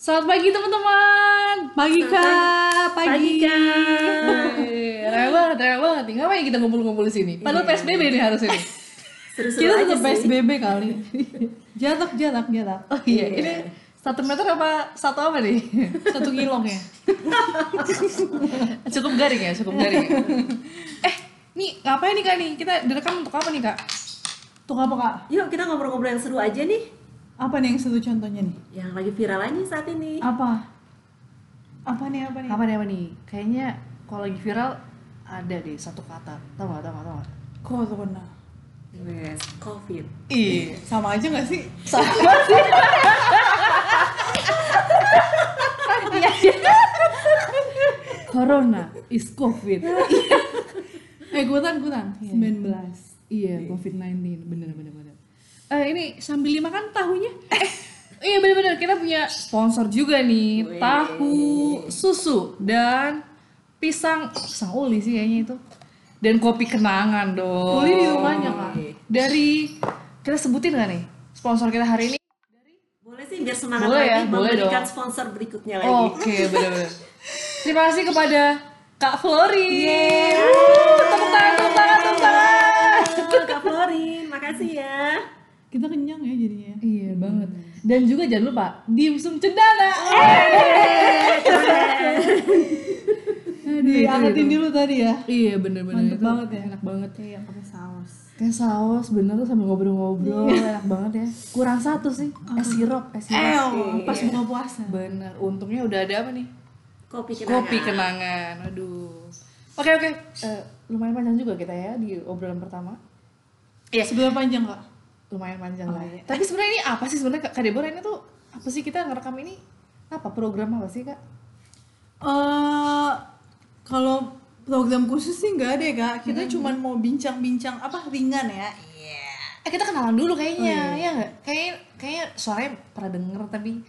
Selamat pagi teman-teman. Pagi kak, pagi. Pagi, Kak. Eh, Rame banget, rame banget. nih. Ngapain kita ngumpul-ngumpul di sini? Padahal PSBB nih harus ini. Seru-seru Kita tetap. PSBB kali. jarak, jarak, jarak. Oh iya, ini satu meter apa satu apa nih? Satu kilo ya. cukup garing ya, cukup garing. ya. eh, nih ngapain nih kak nih? Kita direkam untuk apa nih kak? Tuh apa kak? Yuk kita ngobrol-ngobrol yang seru aja nih Apa nih yang satu contohnya nih? Yang lagi viral aja saat ini Apa? Apa nih, apa nih? Apa nih apa nih? Kayaknya kalau lagi viral ada deh satu kata. Tahu nggak? Tahu nggak? Tahu nggak? Corona. Yes, Covid Iya. Sama aja gak sih? Sama sih. Iya, iya. Corona is COVID. Eh, ikutan, ikutan. 19. Iya, COVID-19, bener bener bener. Eh ini sambil dimakan tahunya. Eh, iya bener-bener kita punya sponsor juga nih, Wih. tahu susu dan pisang pisang uli sih kayaknya itu. Dan kopi kenangan dong. Uli di rumahnya, Kak. Dari kita sebutin gak nih sponsor kita hari ini? Boleh sih biar semangat Boleh lagi ya, boleh memberikan dong. sponsor berikutnya lagi Oke, bener-bener. Terima kasih kepada Kak Flori. Wuh, Tepuk tangan, tepuk tangan, tepuk tangan. Kak Florin, makasih ya Kita kenyang ya jadinya. Iya banget. Dan juga jangan lupa dimsum cendana. Aduh, diangkatin dulu tadi ya. Iya bener-bener Mantep banget ya. Enak banget. Kayak yang pakai saus. Kayak saus bener tuh sambil ngobrol-ngobrol enak banget ya. Kurang satu sih. Es sirup, es Eh, sirup. oh, pas buka puasa. Bener. Untungnya udah ada apa nih? Kopi kenangan Kopi kenangan. Aduh. Oke oke. Eh, lumayan panjang juga kita ya di obrolan pertama. Iya. Sebelah panjang kak. Lumayan panjang Oh, lah. iya. Tapi sebenarnya ini apa sih sebenarnya Kak Deborah ini tuh apa sih kita ngerekam ini apa program apa sih Kak? eh kalau program khusus sih nggak ada ya kak. Kita cuman mau bincang-bincang apa ringan ya. Eh kita kenalan dulu kayaknya, Oh, ya nggak? Kayak kayak suaranya pernah denger tapi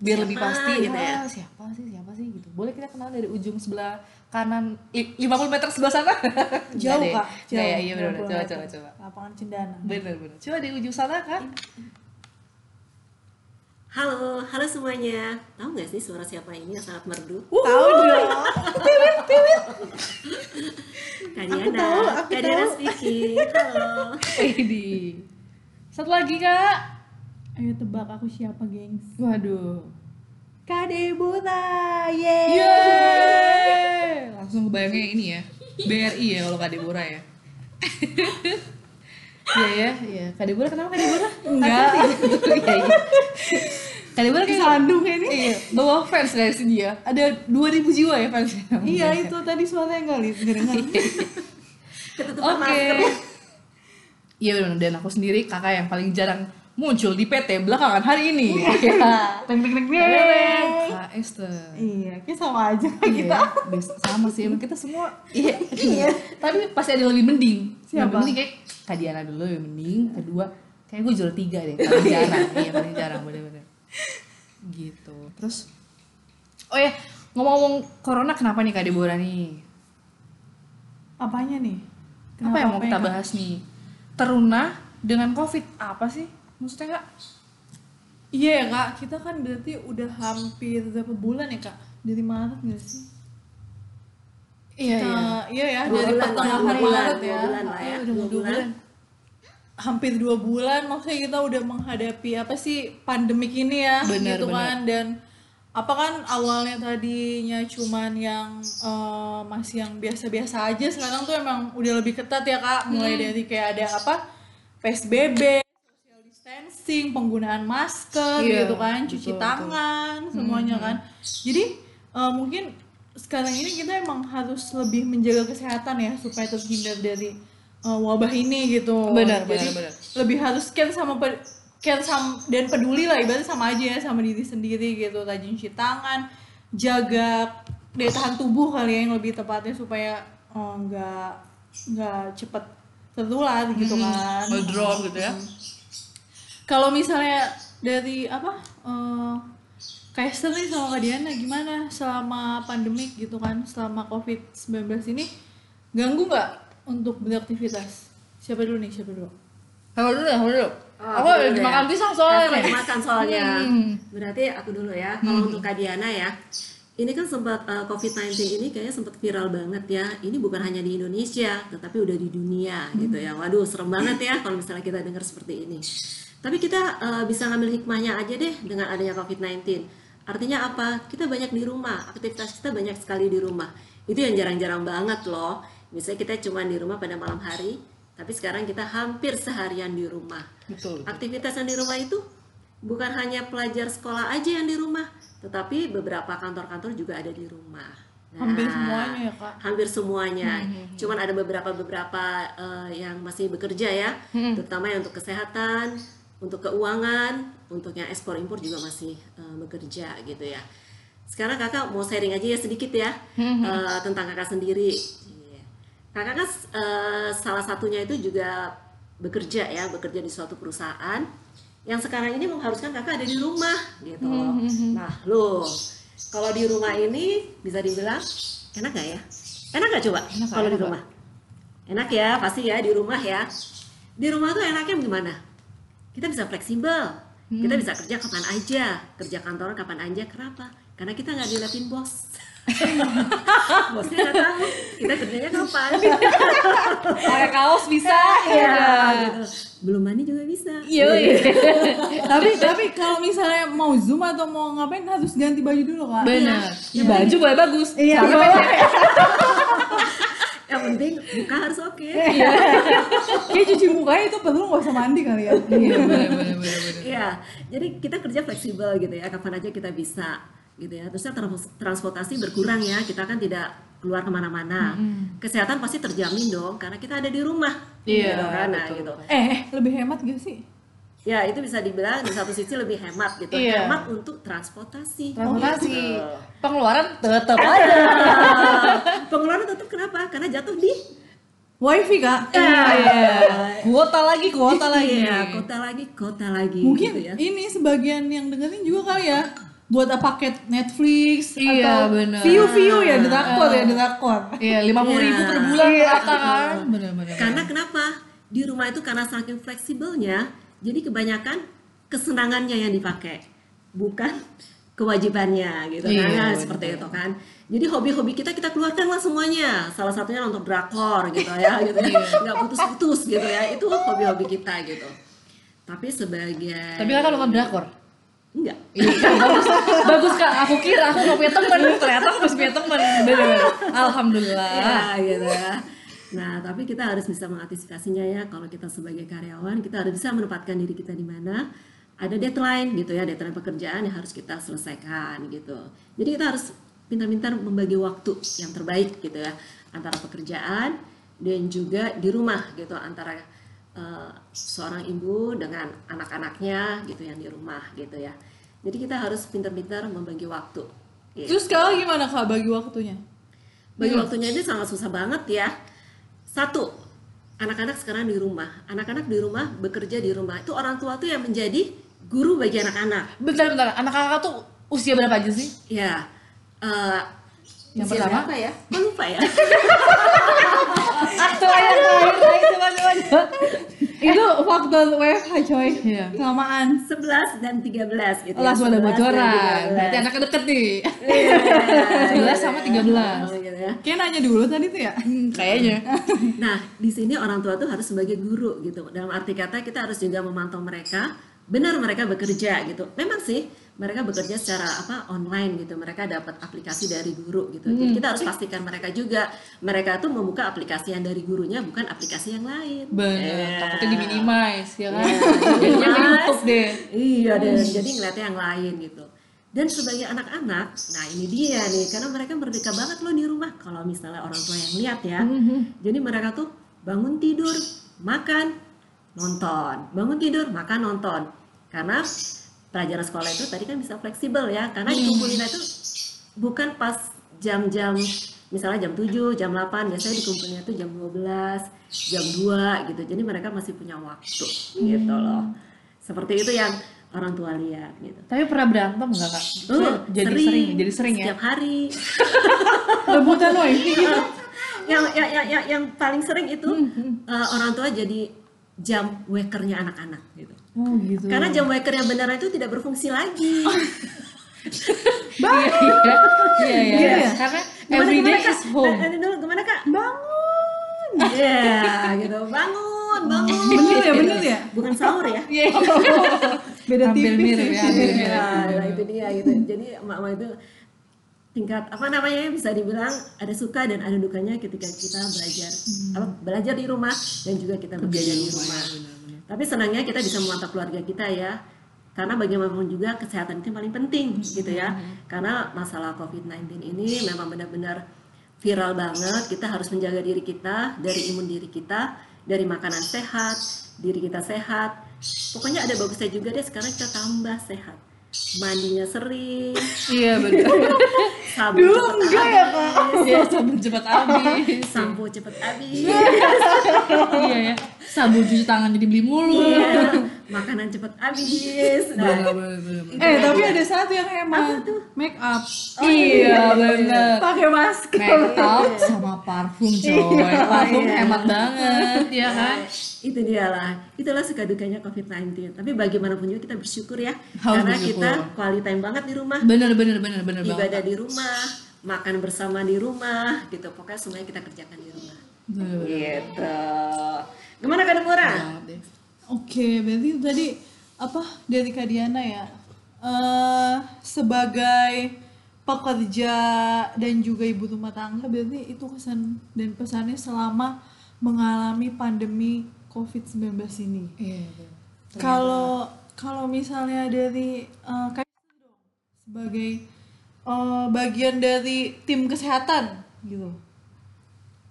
biar lebih Siapa pasti gitu ya? siapa sih siapa sih gitu. Boleh kita kenalan dari ujung sebelah kanan i- 50 meter sebelah sana? Jauh Nggak deh. kak. Jauh. Nggak ya, iya benar 50 coba coba coba. Lapangan Cendana. Bener bener. Coba di ujung sana Kak. Halo, halo semuanya Tahu gak sih suara siapa ini yang sangat merdu? Tahu dong. Kak Aku Diana, tahu, aku Kak Diana tahu. speaking Halo Eh di. Satu lagi Kak. Ayo tebak aku siapa, gengs? Waduh. Kade Buta, yeay! Yeay! Langsung kebayangnya ini ya. BRI ya kalau Kak Deborah ya. Iya ya, iya. Kak Deborah kenapa Kak Deborah? Enggak. Iya, iya. Kak Deborah kayak Sandung ini. Iya, bawa fans dari sini ya. Ada 2000 jiwa ya fansnya. Iya itu tadi suaranya nggak lihat dengar. Ketutupan Oke. ya Iya benar dan aku sendiri kakak yang paling jarang muncul di PT belakangan hari ini. Iya. Teng teng teng Kak Esther. Iya, kayak sama aja Iya, kita. sama sih emang kita semua iya iya tapi pasti ada yang lebih mending Siapa? Lebih mending kayak Kak Diana dulu lebih mending kedua kayak gue juara tiga deh paling jarang iya paling jarang bener-bener gitu terus oh ya ngomong-ngomong corona kenapa nih Kak Deborah nih Apanya nih? apa yang mau Kenapa kita Kak? bahas nih teruna dengan covid apa sih maksudnya kak Iya ya kak, kita kan berarti udah hampir berapa bulan ya kak? Dari Maret nggak sih? iya Kita- iya ya, Dua dari bulan pertengahan bulan, Maret ya. bulan lah ya udah Dua bulan bulan Hampir dua bulan, maksudnya kita udah menghadapi apa sih pandemik ini ya, Benar, gitu benar. kan? Dan apa kan awalnya tadinya cuman yang eh, masih yang biasa-biasa aja, sekarang tuh emang udah lebih ketat ya kak. Mulai Hmm. dari kayak ada apa PSBB, distancing, penggunaan masker Iya, gitu kan, cuci betul, Hmm, tangan, semuanya kan. Jadi eh, mungkin sekarang ini kita emang harus lebih menjaga kesehatan ya supaya terhindar dari eh, wabah ini gitu. Benar, Jadi benar, benar. lebih harus care sama pe- care sam- dan peduli lah ibaratnya sama aja ya sama diri sendiri gitu rajin cuci tangan jaga daya tahan tubuh kali ya yang lebih tepatnya supaya eh, nggak nggak cepet tertular gitu kan ngedrop gitu ya kalau misalnya dari apa kayak Esther nih sama Kak Diana gimana selama pandemik gitu kan selama covid 19 ini ganggu nggak untuk beraktivitas siapa dulu nih siapa dulu Kalau dulu ya, kalau dulu. Oh, Aku aku dulu lagi ya. makan pisang soalnya Aku lagi makan soalnya. Hmm. Berarti aku dulu ya. Kalau untuk Kak Diana ya, ini kan sempat eh, COVID-19 ini kayaknya sempat viral banget ya. Ini bukan hanya di Indonesia, tetapi udah di dunia gitu ya. Waduh, serem banget ya kalau misalnya kita dengar seperti ini. Tapi kita eh, bisa ngambil hikmahnya aja deh dengan adanya COVID-19. Artinya apa? Kita banyak di rumah, aktivitas kita banyak sekali di rumah. Itu yang jarang-jarang banget loh. Misalnya kita cuma di rumah pada malam hari, tapi sekarang kita hampir seharian di rumah. Betul. Aktivitas yang di rumah itu bukan hanya pelajar sekolah aja yang di rumah, tetapi beberapa kantor-kantor juga ada di rumah. Nah, Hampir semuanya ya, Kak. Hampir semuanya. Cuman ada beberapa beberapa eh, yang masih bekerja ya, terutama yang untuk kesehatan, untuk keuangan, untuk yang ekspor impor juga masih eh, bekerja gitu ya. Sekarang kakak mau sharing aja ya sedikit ya eh, tentang kakak sendiri. Iya. Kakak kan eh, salah satunya itu juga bekerja ya, bekerja di suatu perusahaan yang sekarang ini mengharuskan kakak ada di rumah gitu loh. Nah, loh, kalau di rumah ini bisa dibilang enak gak ya? Enak gak coba kalau di rumah? Enak ya, pasti ya di rumah ya. Di rumah tuh enaknya gimana? Kita bisa fleksibel, kita bisa kerja kapan aja, kerja kantoran kapan aja. Kenapa? Karena kita nggak diliatin bos. Bosnya nggak tahu kita kerjanya kapan. Pakai kaos bisa. Iya, gitu. Belum mandi juga bisa. Iya. tapi tapi kalau misalnya mau zoom atau mau ngapain harus ganti baju dulu kak Benar. Ya, baju boleh bagus. Iya, Sama iya. Yang penting muka harus oke. kayak cuci mukanya itu perlu nggak usah mandi kali ya Iya, benar benar benar benar. Iya, jadi kita kerja fleksibel gitu ya, kapan aja kita bisa gitu ya. Terusnya trans- transportasi berkurang ya, kita kan tidak keluar ke mana-mana. Kesehatan pasti terjamin dong, karena kita ada di rumah. Iya, gitu kan, nah, betul, gitu. eh eh, lebih hemat gak sih Ya itu bisa dibilang di satu sisi lebih hemat gitu, Iya. hemat untuk transportasi. Transportasi. Gitu. Pengeluaran tetap aja. Pengeluaran tetap kenapa? Karena jatuh di wifi kak Iya. Kuota lagi, kuota lagi. Iya, kota lagi, kota lagi. mungkin gitu ya. ini sebagian yang dengerin juga kali ya buat paket Netflix Iya, atau bener. view view ya drakor ya drakor Iya, lima puluh ribu per bulan rata kan. Karena kenapa? Di rumah itu karena saking fleksibelnya, jadi kebanyakan kesenangannya yang dipakai, bukan kewajibannya gitu Iya, kan, Nah, seperti itu kan. Jadi hobi-hobi kita kita keluarkan lah semuanya. Salah satunya nonton drakor gitu ya, gitu ya. Nggak putus-putus gitu ya. Itu hobi-hobi kita gitu. Tapi sebagai Tapi kakak nonton drakor. enggak. Iya, bagus, bagus kak. Aku kira aku gak punya temen, ternyata aku masih punya. Bener. Alhamdulillah. Ya, gitu ya. Nah, tapi kita harus bisa mengantisipasinya ya. Kalau kita sebagai karyawan, kita harus bisa menempatkan diri kita di mana ada deadline gitu ya, deadline pekerjaan yang harus kita selesaikan gitu. Jadi kita harus pintar-pintar membagi waktu yang terbaik gitu ya antara pekerjaan dan juga di rumah gitu antara eh, seorang ibu dengan anak-anaknya gitu yang di rumah gitu ya. Jadi kita harus pintar-pintar membagi waktu. gitu. terus kalau gimana kak bagi waktunya Bagi waktunya ini sangat susah banget ya. Satu, anak-anak sekarang di rumah. Anak-anak di rumah bekerja di rumah. Itu orang tua tuh yang menjadi guru bagi anak-anak. Bentar bentar. Anak kakak tuh usia berapa aja sih? Ya. eh, Yang usia pertama? berapa ya? Gue lupa ya. Aktu aja itu coba itu faktor WFH coy Iya. kelamaan 11 dan 13 gitu. Lah ya. sudah 11 dan bocoran. 13. Berarti anaknya deket nih. Iya. 11 sama 13. Oh, gitu ya. kayak nanya dulu tadi tuh ya Hmm, kayaknya. Nah, di sini orang tua tuh harus sebagai guru gitu. Dalam arti kata kita harus juga memantau mereka, benar mereka bekerja gitu. Memang sih mereka bekerja secara apa online gitu. Mereka dapat aplikasi dari guru gitu. Jadi kita harus pastikan mereka juga mereka tuh membuka aplikasi yang dari gurunya bukan aplikasi yang lain. Bener. Eh. Takutnya diminimize ya kan. Ke diminimize. YouTube deh. Iya deh, jadi ngeliatnya yang lain gitu. Dan sebagai anak-anak, nah ini dia nih, karena mereka merdeka banget loh di rumah. Kalau misalnya orang tua yang lihat ya, jadi mereka tuh bangun tidur, makan, nonton, bangun tidur, makan, nonton. Karena pelajaran sekolah itu tadi kan bisa fleksibel ya, karena dikumpulin itu bukan pas jam-jam misalnya jam 7, jam 8, biasanya dikumpulinnya tuh jam 12, jam 2 gitu. Jadi mereka masih punya waktu gitu loh. Seperti itu yang orang tua lihat gitu. Tapi pernah berantem nggak kak? Oh, jadi sering, jadi sering ya. Setiap hari. rebutan wifi gitu yang, yang, yang, yang, yang paling sering itu Hmm, eh, orang tua jadi jam wakernya anak-anak gitu. Oh gitu. Karena jam waker yang beneran itu tidak berfungsi lagi. Iya iya. Iya iya. Gitu ya? Karena Gimana, every day gimana, Kak? is home. Eh, eh, dulu gimana kak? Bangun. Iya, gitu. Bangun, bangun. Bener ya, bener ya? Bukan sahur ya? Iya. Beda Hampir tipis mirip ya, mirip. Iya, nah, itu dia gitu. Jadi emak-emak itu tingkat apa namanya bisa dibilang ada suka dan ada dukanya ketika kita belajar apa belajar di rumah dan juga kita bekerja di rumah. Tapi senangnya kita bisa memantau keluarga kita ya. Karena bagaimanapun juga kesehatan itu yang paling penting gitu ya. Karena masalah COVID-19 ini memang benar-benar viral banget. Kita harus menjaga diri kita dari imun diri kita, dari makanan sehat, diri kita sehat. Pokoknya ada bagusnya juga deh sekarang kita tambah sehat. Mandinya sering, Iya benar. sabun Dulu cepet enggak ya, habis, Iya sabun cepat habis. sampo cepet habis. Iya ya. Sabun cuci tangan jadi beli mulu. Iya, makanan cepet habis. Nah, Bener, bener, bener. Eh tapi ada satu yang hemat Make up. Iya bener. Pakai masker. Make up sama parfum coy. Parfum Iya. hemat banget ya kan. itu dia lah. Itulah suka dukanya COVID-19 tapi bagaimanapun juga kita bersyukur ya. Harus karena bersyukur. kita quality time banget di rumah. Bener bener bener bener banget. ibadah di rumah makan bersama di rumah gitu. Pokoknya semuanya kita kerjakan di rumah. Bener, gitu. Gimana kak Deborah Oke, berarti itu tadi apa dari Kak Diana ya? eh sebagai pekerja dan juga ibu rumah tangga berarti itu kesan dan pesannya selama mengalami pandemi COVID-19 ini. Iya bener. Kalau kalau misalnya dari dong sebagai eh, bagian dari tim kesehatan gitu.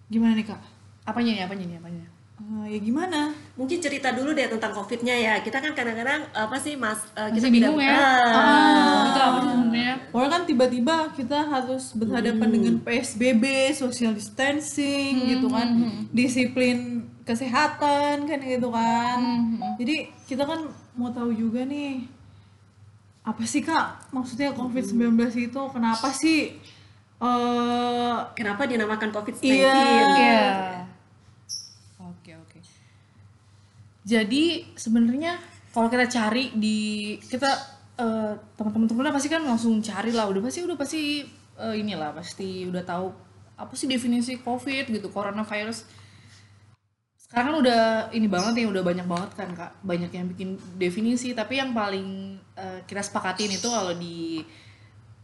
Gimana nih Kak? Apanya nih apanya nih apanya? Eh, ya gimana? mungkin cerita dulu deh tentang COVID-nya ya kita kan kadang-kadang apa sih mas eh, Masih kita bingung tidak- ya. Ah. Ah, itu apa sih sebenarnya? Orang kan tiba-tiba kita harus berhadapan dengan PSBB, social distancing gitu kan, disiplin kesehatan kan gitu kan. Jadi kita kan mau tahu juga nih apa sih kak maksudnya COVID-19 itu kenapa sih eh kenapa dinamakan COVID-19 Iya. Iya. Oke oke. Jadi sebenarnya kalau kita cari di kita eh, teman-teman teman pasti kan langsung cari lah. Udah pasti udah pasti eh, inilah pasti udah tahu apa sih definisi COVID gitu coronavirus. Sekarang kan udah ini banget ya udah banyak banget kan kak. Banyak yang bikin definisi. Tapi yang paling eh, kita sepakatin itu kalau di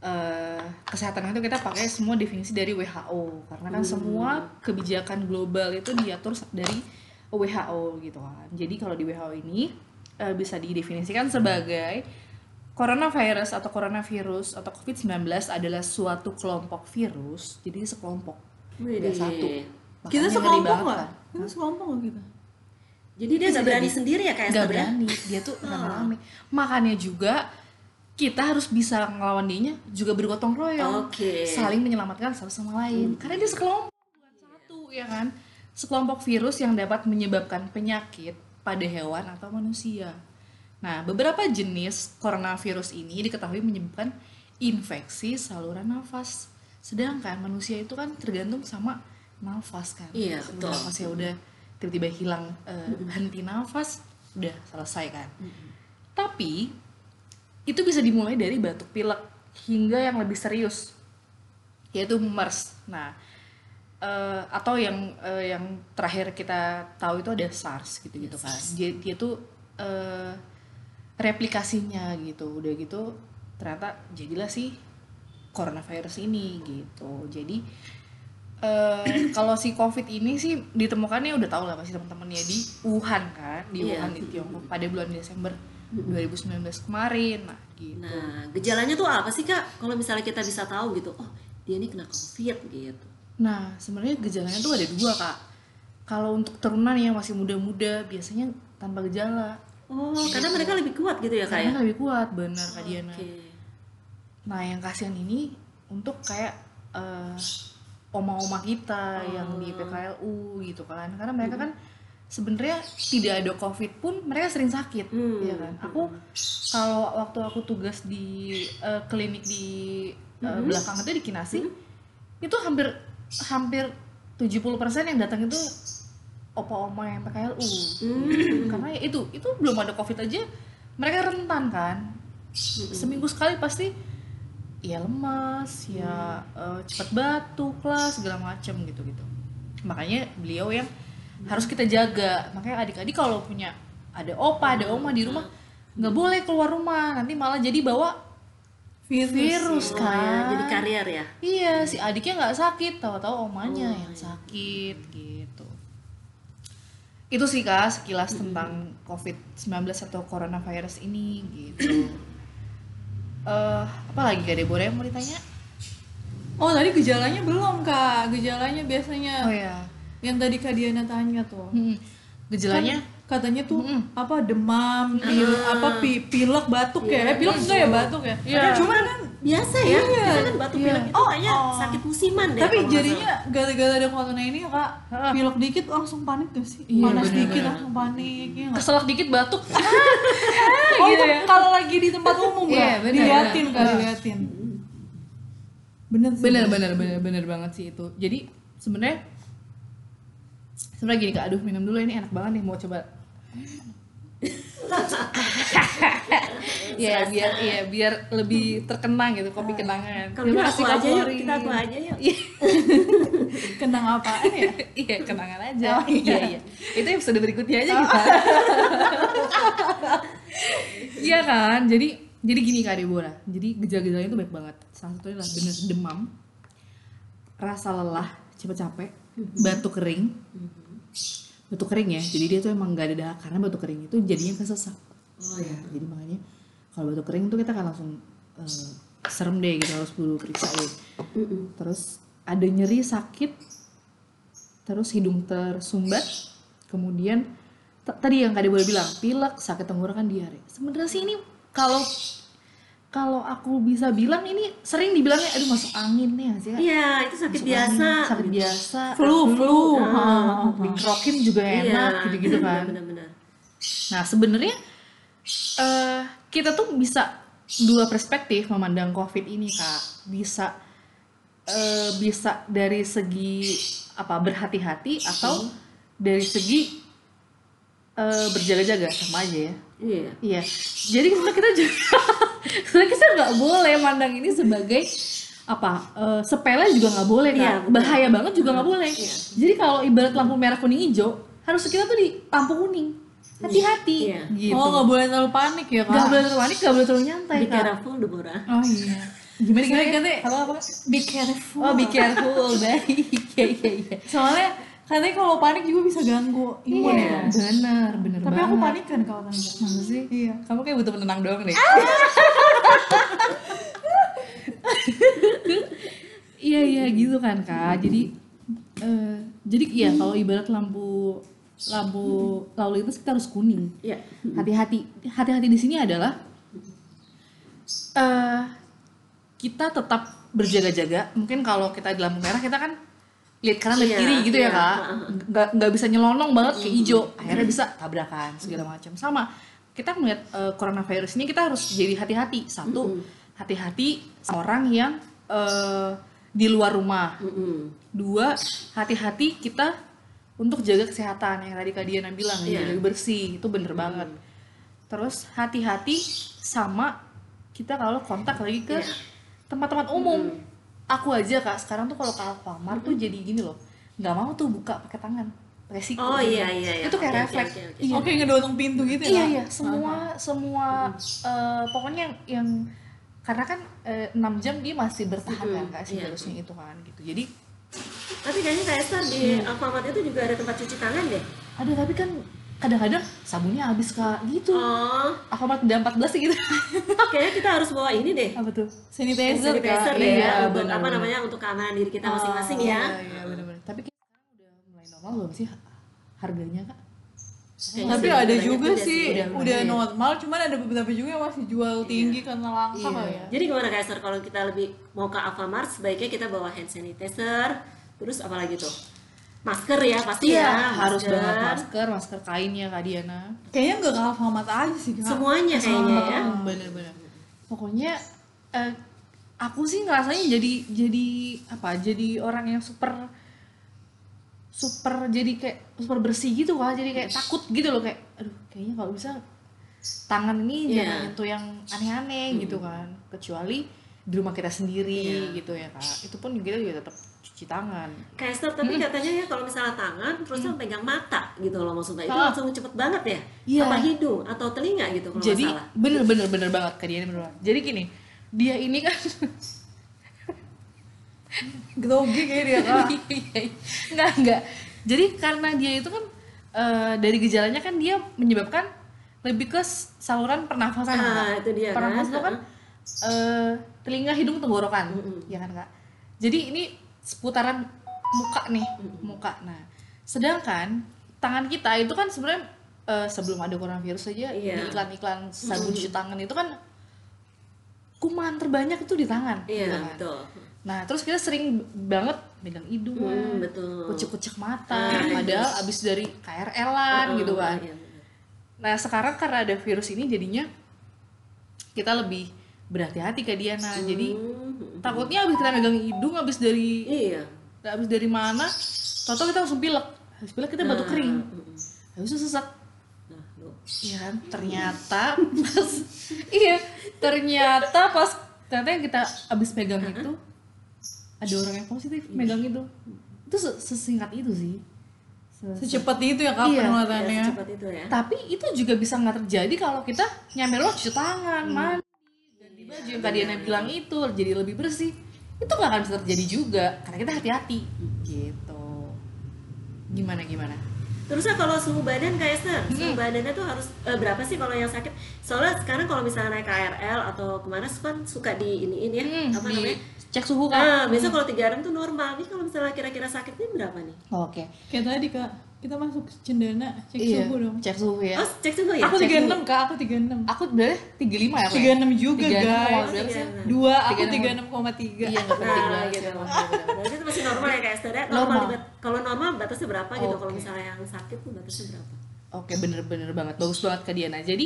eh, kesehatan itu kita pakai semua definisi dari WHO karena kan semua kebijakan global itu diatur dari WHO gitu kan. Jadi kalau di WHO ini eh, bisa didefinisikan sebagai coronavirus atau coronavirus atau COVID-19 adalah suatu kelompok virus. Jadi sekelompok, tidak satu. kita Makanya ngeri sekelompok nggak? kan. Kita sekelompok nggak kita? jadi dia nggak berani sendiri ya kayak Gak berani, dia tuh rame-rame. Makanya juga kita harus bisa ngelawan dia juga bergotong royong, Oke. saling menyelamatkan satu sama lain. Karena dia sekelompok bukan satu, ya kan? Sekelompok virus yang dapat menyebabkan penyakit pada hewan atau manusia. Nah, beberapa jenis coronavirus ini diketahui menyebabkan infeksi saluran nafas. Sedangkan manusia itu kan tergantung sama nafas kan. Iya, Kalau betul. Nafasnya udah tiba-tiba hilang eh, henti nafas, udah selesai kan. Tapi itu bisa dimulai dari batuk pilek hingga yang lebih serius yaitu MERS. Nah, eh, atau yang eh, yang terakhir kita tahu itu ada SARS gitu-gitu kan. Dia, dia tuh eh, replikasinya gitu. Udah gitu ternyata jadilah sih coronavirus ini gitu. Jadi eh, kalau si COVID ini sih ditemukannya udah tahu lah pasti teman-teman ya di Wuhan kan, di Iya. Wuhan di Tiongkok pada bulan Desember 2019 kemarin. Nah, gitu. Nah, gejalanya tuh apa sih kak? Kalau misalnya kita bisa tahu gitu, oh dia ini kena COVID gitu. Nah, sebenarnya gejalanya tuh ada dua, Kak. Kalau untuk turunan yang masih muda-muda biasanya tanpa gejala. Oh, karena mereka lebih kuat gitu ya kak ya? Karena lebih kuat, benar Kak Diana. Oke. Nah, yang kasihan ini untuk kayak eh, oma-oma kita yang di PKLU gitu kan. Karena mereka kan sebenarnya tidak ada COVID pun mereka sering sakit, Hmm. ya kan. Aku kalau waktu aku tugas di eh, klinik di eh, belakang itu di Kinasi, itu hampir hampir 70% yang datang itu opa oma yang PKLU Hmm. karena ya itu itu belum ada covid aja mereka rentan kan. Seminggu sekali pasti ya lemas ya eh, cepat batuk lah segala macem gitu gitu makanya beliau yang harus kita jaga. Makanya adik-adik kalau punya ada opa ada oma di rumah nggak boleh keluar rumah. Nanti malah jadi bawa virus, virus Oh, kan? ya, jadi karier ya. Iya, si adiknya nggak sakit, tahu-tahu omanya yang sakit gitu. Itu sih kak sekilas tentang COVID-19 atau coronavirus ini gitu. Eh, apa lagi kak Deborah yang mau ditanya? oh tadi gejalanya belum kak. Gejalanya biasanya Oh ya, yang tadi kak Diana tanya tuh. Hmm, gejalanya? Kan katanya tuh Mm-mm. apa demam pil, apa pi, pilek batuk ya eh, pilek enggak ya batuk ya Iya. cuma kan Biasa ya. Kita kan batuk Iya. pilek itu Oh, kayaknya oh. sakit musiman deh. tapi jadinya gara-gara ada corona ini ya kak pilek dikit langsung panik gak sih Iya, panas bener-bener. dikit langsung panik ya keselak dikit batuk. oh itu kalau lagi di tempat umum Iya, ya bener, diliatin bener. kak diliatin bener sih bener bener bener bener banget sih itu. Jadi sebenarnya sebenarnya gini kak, aduh minum dulu ini enak banget nih mau coba ya biar ya biar lebih terkenang gitu kopi kenangan. Kalau kita aku Kak aja yuk, kita aku aja yuk. Iya. kenang apaan ya? Iya kenangan aja. Iya. Iya itu episode berikutnya aja kita. Iya kan? Jadi jadi gini kak Deborah. Jadi gejala-gejalanya itu baik banget. Salah satunya adalah bener demam rasa lelah cepet capek batuk kering batuk kering ya. Jadi dia tuh emang nggak ada darah. Karena batuk kering itu jadinya kesesak Oh ya. jadi makanya kalau batuk kering tuh kita kan langsung eh, serem deh gitu. Harus dulu periksa ya terus ada nyeri sakit. Terus hidung tersumbat. Kemudian tadi yang tadi boleh bilang pilek sakit tenggorokan diare. Sebenarnya sih ini kalau kalau aku bisa bilang ini sering dibilangnya aduh masuk angin nih sih. Iya, itu sakit Masuk biasa. angin, sakit biasa flu flu Ah. dikrokin juga enak Iya, gitu-gitu kan Benar-benar. Nah sebenarnya eh kita tuh bisa dua perspektif memandang COVID ini kak. Bisa eh, bisa dari segi apa berhati-hati atau dari segi eh, berjaga-jaga sama aja ya. Iya. Iya. Jadi sebenarnya kita juga sebenarnya kita nggak boleh mandang ini sebagai apa eh, sepele juga nggak boleh. Iya, betul. Bahaya banget juga nggak boleh. Iya. Jadi kalau ibarat lampu merah kuning hijau harus kita tuh di lampu kuning. Hati-hati. Iya. Gitu. oh nggak boleh terlalu panik ya kak Gak boleh terlalu panik, gak boleh terlalu nyantai Be kak. careful, Deborah. oh iya Gimana gimana? katanya- Apa apa? be careful Oh be careful, baik. Iya iya iya. soalnya katanya kalau panik juga bisa ganggu imun ya Bener, bener tapi banget. aku panik kan kalau tanya Masa sih? iya Kamu kayak butuh penenang doang deh. Iya iya gitu kan kak. Jadi eh jadi iya kalau ibarat lampu lampu lalu lintas kita harus kuning. Iya. Hati-hati. Hati-hati di sini adalah eh kita tetap berjaga-jaga. Mungkin kalau kita di lampu merah kita kan lihat kanan lihat kiri gitu ya iya. kak. Nggak nggak bisa nyelonong banget ke hijau. Akhirnya bisa tabrakan segala macam. Sama kita melihat eh, coronavirus ini kita harus jadi hati-hati. Satu hati-hati sama orang yang eh, di luar rumah. Dua, hati-hati kita untuk jaga kesehatan yang tadi Kak Diana bilang, Iya. jaga bersih, itu bener banget. Terus hati-hati sama kita kalau kontak lagi ke Iya. tempat-tempat umum. Aku aja Kak, sekarang tuh kalau ke Alfamart tuh jadi gini loh, nggak mau tuh buka pakai tangan, resiko. Oh iya iya iya. Itu kayak oke, refleks. oke, oke. Iya. oke ngedorong pintu gitu ya Iya iya, semua semua eh, pokoknya yang, yang karena kan eh, 6 jam dia masih bertahan kan Kak, si iya. virusnya itu kan gitu. Jadi Tapi kayaknya kayak di Alfamart itu juga ada tempat cuci tangan deh. ada tapi kan kadang-kadang sabunnya habis kak. Gitu. Oh, aku mah udah 14 sih gitu. Kayaknya kita harus bawa ini deh. apa tuh? Sanitizer Sanitizer deh Iya, ya, untuk benar, apa namanya untuk keamanan diri kita masing-masing ya. iya iya benar-benar. Tapi kayak sekarang udah mulai normal belum sih harganya kak? Kayaknya tapi sih, ada juga sih. Udah, udah, iya. normal cuman ada beberapa juga yang masih jual tinggi karena langka Iya. ya. Jadi gimana Esther kalau kita lebih mau ke Alfamart sebaiknya kita bawa hand sanitizer, terus apa lagi tuh? Masker ya pasti iya ya, harus masker. banget masker masker kainnya kak Diana kayaknya nggak ke Alfamart aja sih Kak. Semuanya kayaknya ya. Hmm, bener-bener pokoknya eh, aku sih ngerasanya jadi jadi apa jadi orang yang super super jadi kayak super bersih gitu kak jadi kayak takut gitu loh kayak aduh kayaknya kalau bisa tangan ini Iya. jangan nyentuh yang aneh-aneh gitu kan kecuali di rumah kita sendiri Iya. gitu ya kak itu pun kita juga tetap cuci tangan Kayak Esther, tapi katanya ya kalau misalnya tangan terus yang pegang mata gitu loh maksudnya itu Ah. langsung cepet banget ya? Iya. Apa hidung atau telinga gitu kalau jadi nggak salah? bener bener bener banget ini bener banget jadi gini dia ini kan grogi kayak dia kak enggak enggak jadi karena dia itu kan eh, dari gejalanya kan dia menyebabkan lebih ke saluran pernafasan Ah, Kak. itu dia, pernafasan kan? itu kan eh, telinga hidung tenggorokan Mm-mm. ya kan kak jadi ini seputaran muka nih muka nah sedangkan tangan kita itu kan sebenarnya eh, sebelum ada coronavirus aja Iya. di iklan-iklan sabun cuci tangan itu kan kuman terbanyak itu di tangan Iya, gitu kan. betul. Nah, terus kita sering banget megang hidung, Hmm, betul. kucek-kucek mata, padahal abis dari KRL-an gitu kan. Iya, bener. Nah, sekarang karena ada virus ini jadinya kita lebih berhati-hati ke Diana. Jadi Hmm, takutnya abis kita megang hidung, abis dari Iya. abis dari mana, tau kita langsung pilek. Habis pilek kita batuk kering. Mm-mm. Habis itu sesak. Nah. Iya kan? Ternyata pas iya, ternyata pas ternyata yang kita abis megang itu ada orang yang positif megang itu. Itu se- sesingkat itu sih. Se- secepat itu ya kak Iya. penularannya Ya, secepat itu ya. Tapi itu juga bisa nggak terjadi kalau kita nyampe rumah cuci tangan, mandi, ganti baju yang tadi Diana bilang itu jadi lebih bersih. Itu nggak akan bisa terjadi juga karena kita hati-hati. Gitu. Gimana gimana? Terusnya kalau suhu badan kayak Hmm. suhu badannya tuh harus eh, berapa sih kalau yang sakit? Soalnya sekarang kalau misalnya naik KRL atau ke mana kan suka di iniin ya, Hmm, apa di namanya? cek suhu kan? Ah, biasa kalau 36 tuh normal. Ini kalau misalnya kira-kira sakitnya berapa nih? Oke. kayak tadi kak kita masuk cendana cek Iya, suhu dong Cek suhu ya. Oh, cek suhu ya? aku cek 36 kak aku 36 Aku berarti 35 ya, Pak? 36 juga 36 guys dua aku 36. 36,3 Iya, nggak penting Nah, banget. gitu. Berarti itu masih normal ya kayak Esther ya? Normal. Normal. Kalau normal batasnya berapa gitu? Kalau misalnya yang sakit tuh batasnya berapa? Oke, bener-bener banget. Bagus banget ke Diana. Jadi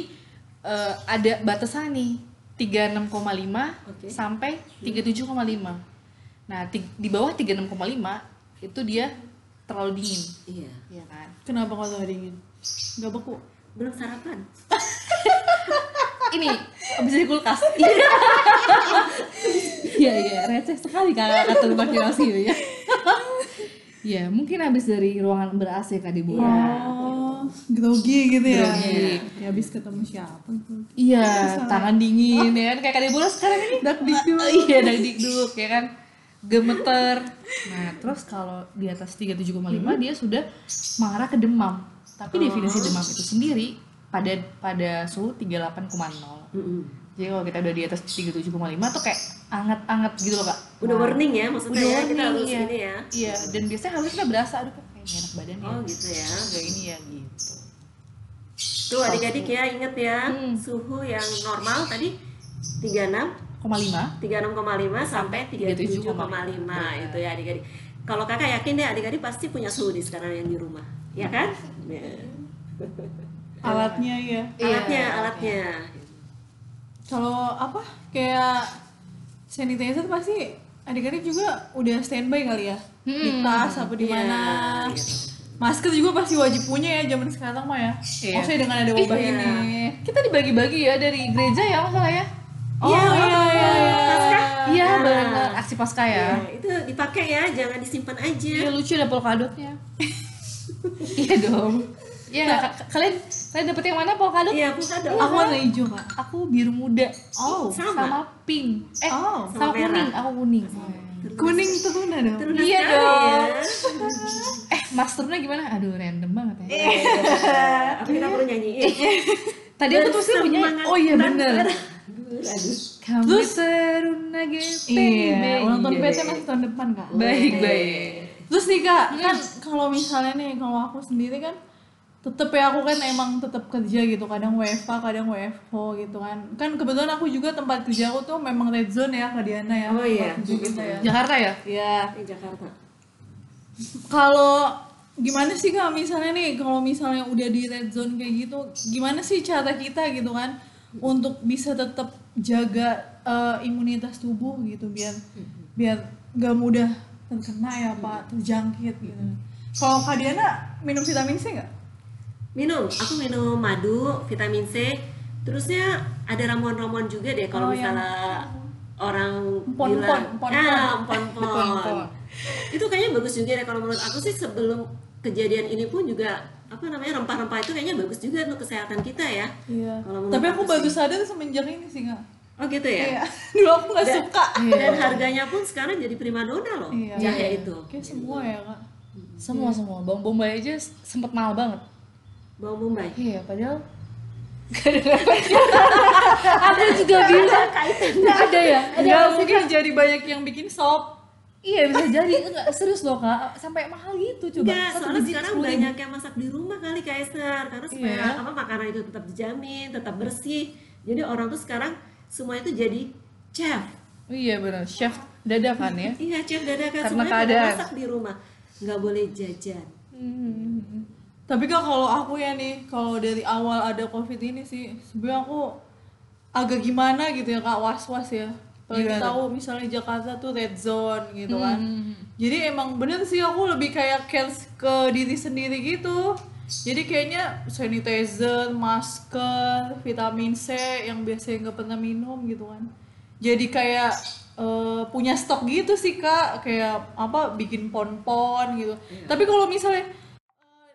eh, ada batasan nih 36,5 Oke. sampai 37,5. Nah, ti- di bawah 36,5 itu dia terlalu dingin, Iya. ya kan? kenapa kau tahu dingin nggak beku Belum sarapan. Ini bisa di kulkas. Iya, iya, receh sekali kakak kata imajinasi ya. Iya, mungkin habis dari ruangan ber AC Kak Deborah. oh grogi gitu ya Grogi. ya habis ketemu siapa gitu Iya, tangan dingin ya kan kayak Kak Deborah sekarang ini dak dikduk. iya, dak dikduk ya kan. Gemeter. Nah, terus kalau di atas 37,5 dia sudah mengarah ke demam. Tapi definisi demam itu sendiri pada pada suhu 38,0. Mm-mm. Jadi kalau kita udah di atas 37,5 tuh kayak anget-anget gitu loh, Kak. Udah Nah, warning ya maksudnya udah ya kita warning, harus iya. ini ya. Iya, dan biasanya harusnya kita berasa aduh kok kayak enak badan ya. Oh gitu ya. Kayak ini ya gitu. Tuh adik-adik ya inget ya Hmm. suhu yang normal tadi 36 Koma lima. 36,5 sampai 37,5 itu ya adik-adik. Kalau kakak yakin deh adik-adik pasti punya suhu di sekarang yang di rumah, ya kan? Ya. alatnya ya Alatnya, Iya. alatnya. kalau apa kayak sanitizer pasti adik-adik juga udah standby kali ya di tas apa di Iya, mana gitu. masker juga pasti wajib punya ya zaman sekarang mah ya Iya. oh saya dengan ada wabah Iya. ini Kita dibagi-bagi ya dari gereja ya masalah ya. Oh Iya, iya iya iya Paskah. Iya, Nah. benar aksi pasca ya. Ya, itu dipakai ya, jangan disimpan aja. Iya lucu ada polkadotnya. iya dong. Iya Kak? kalian kalian dapet yang mana polkadot? Iya, dong. aku warna hijau kak Aku biru muda. Oh, sama. pink. Eh, Oh, sama, sama merah. kuning. Aku kuning. kuning teruna dong Teruna Iya dong. ya. Eh, masternya gimana? Aduh, random banget ya. Apa kita perlu nyanyiin? Tadi aku tuh sih punya. Oh iya aduh. Kami Terus- teruna iya ulang tahun Iya. PT masih tahun depan kak Baik, baik. Terus nih kak, kan kalau misalnya nih kalau aku sendiri kan tetep ya aku kan emang tetap kerja gitu kadang WFA kadang WFO gitu kan kan kebetulan aku juga tempat kerja aku tuh memang red zone ya Kak Diana ya Oh, iya. tempat kerja kita ya Jakarta ya? ya Di Jakarta. kalau gimana sih kak misalnya nih kalau misalnya udah di red zone kayak gitu gimana sih cara kita gitu kan untuk bisa tetap jaga eh, imunitas tubuh gitu biar biar gak mudah terkena ya pak terjangkit gitu. Kalau Kak Diana minum vitamin C nggak? minum. Aku minum madu vitamin C. Terusnya ada ramuan-ramuan juga deh kalau Oh, yang- misalnya orang Empon-empon, bilang empon-empon. ah empon-empon Empon-empon. itu kayaknya bagus juga deh kalau menurut aku sih sebelum kejadian ini pun juga apa namanya rempah-rempah itu kayaknya bagus juga untuk kesehatan kita ya Iya. Kalau Tapi aku aku baru sadar semenjak ini sih nggak. oh gitu ya Iya. Dulu aku nggak suka. dan harganya pun sekarang jadi primadona loh Iya. jahe Iya. itu Kayak semua ya kak. semua semua bawang bombay aja sempet mahal banget bawang bombay iya padahal aku juga bilang ada ya ada mungkin jadi banyak yang bikin sop. Iya bisa jadi. Enggak serius loh kak. Sampai mahal gitu coba. Enggak, Satu soalnya sekarang 10.000. banyak yang masak di rumah kali Kak Esther. Karena supaya Iya. apa makanan itu tetap dijamin, tetap bersih. Jadi orang tuh sekarang semua itu jadi chef. Iya benar. Chef dadakan ya? Iya chef dadakan, Karena semuanya keadaan. masak di rumah. Nggak boleh jajan. Hmm. Tapi kak kalau aku ya nih, kalau dari awal ada covid ini sih, sebenarnya aku agak gimana gitu ya kak? Was-was ya. Apalagi Gimana? tahu misalnya Jakarta tuh red zone gitu kan. Hmm. Jadi emang bener sih aku lebih kayak care ke diri sendiri gitu. Jadi kayaknya sanitizer, masker, vitamin C yang biasanya nggak pernah minum gitu kan. Jadi kayak eh, punya stok gitu sih kak, kayak apa bikin pon-pon gitu. Tapi kalau misalnya eh,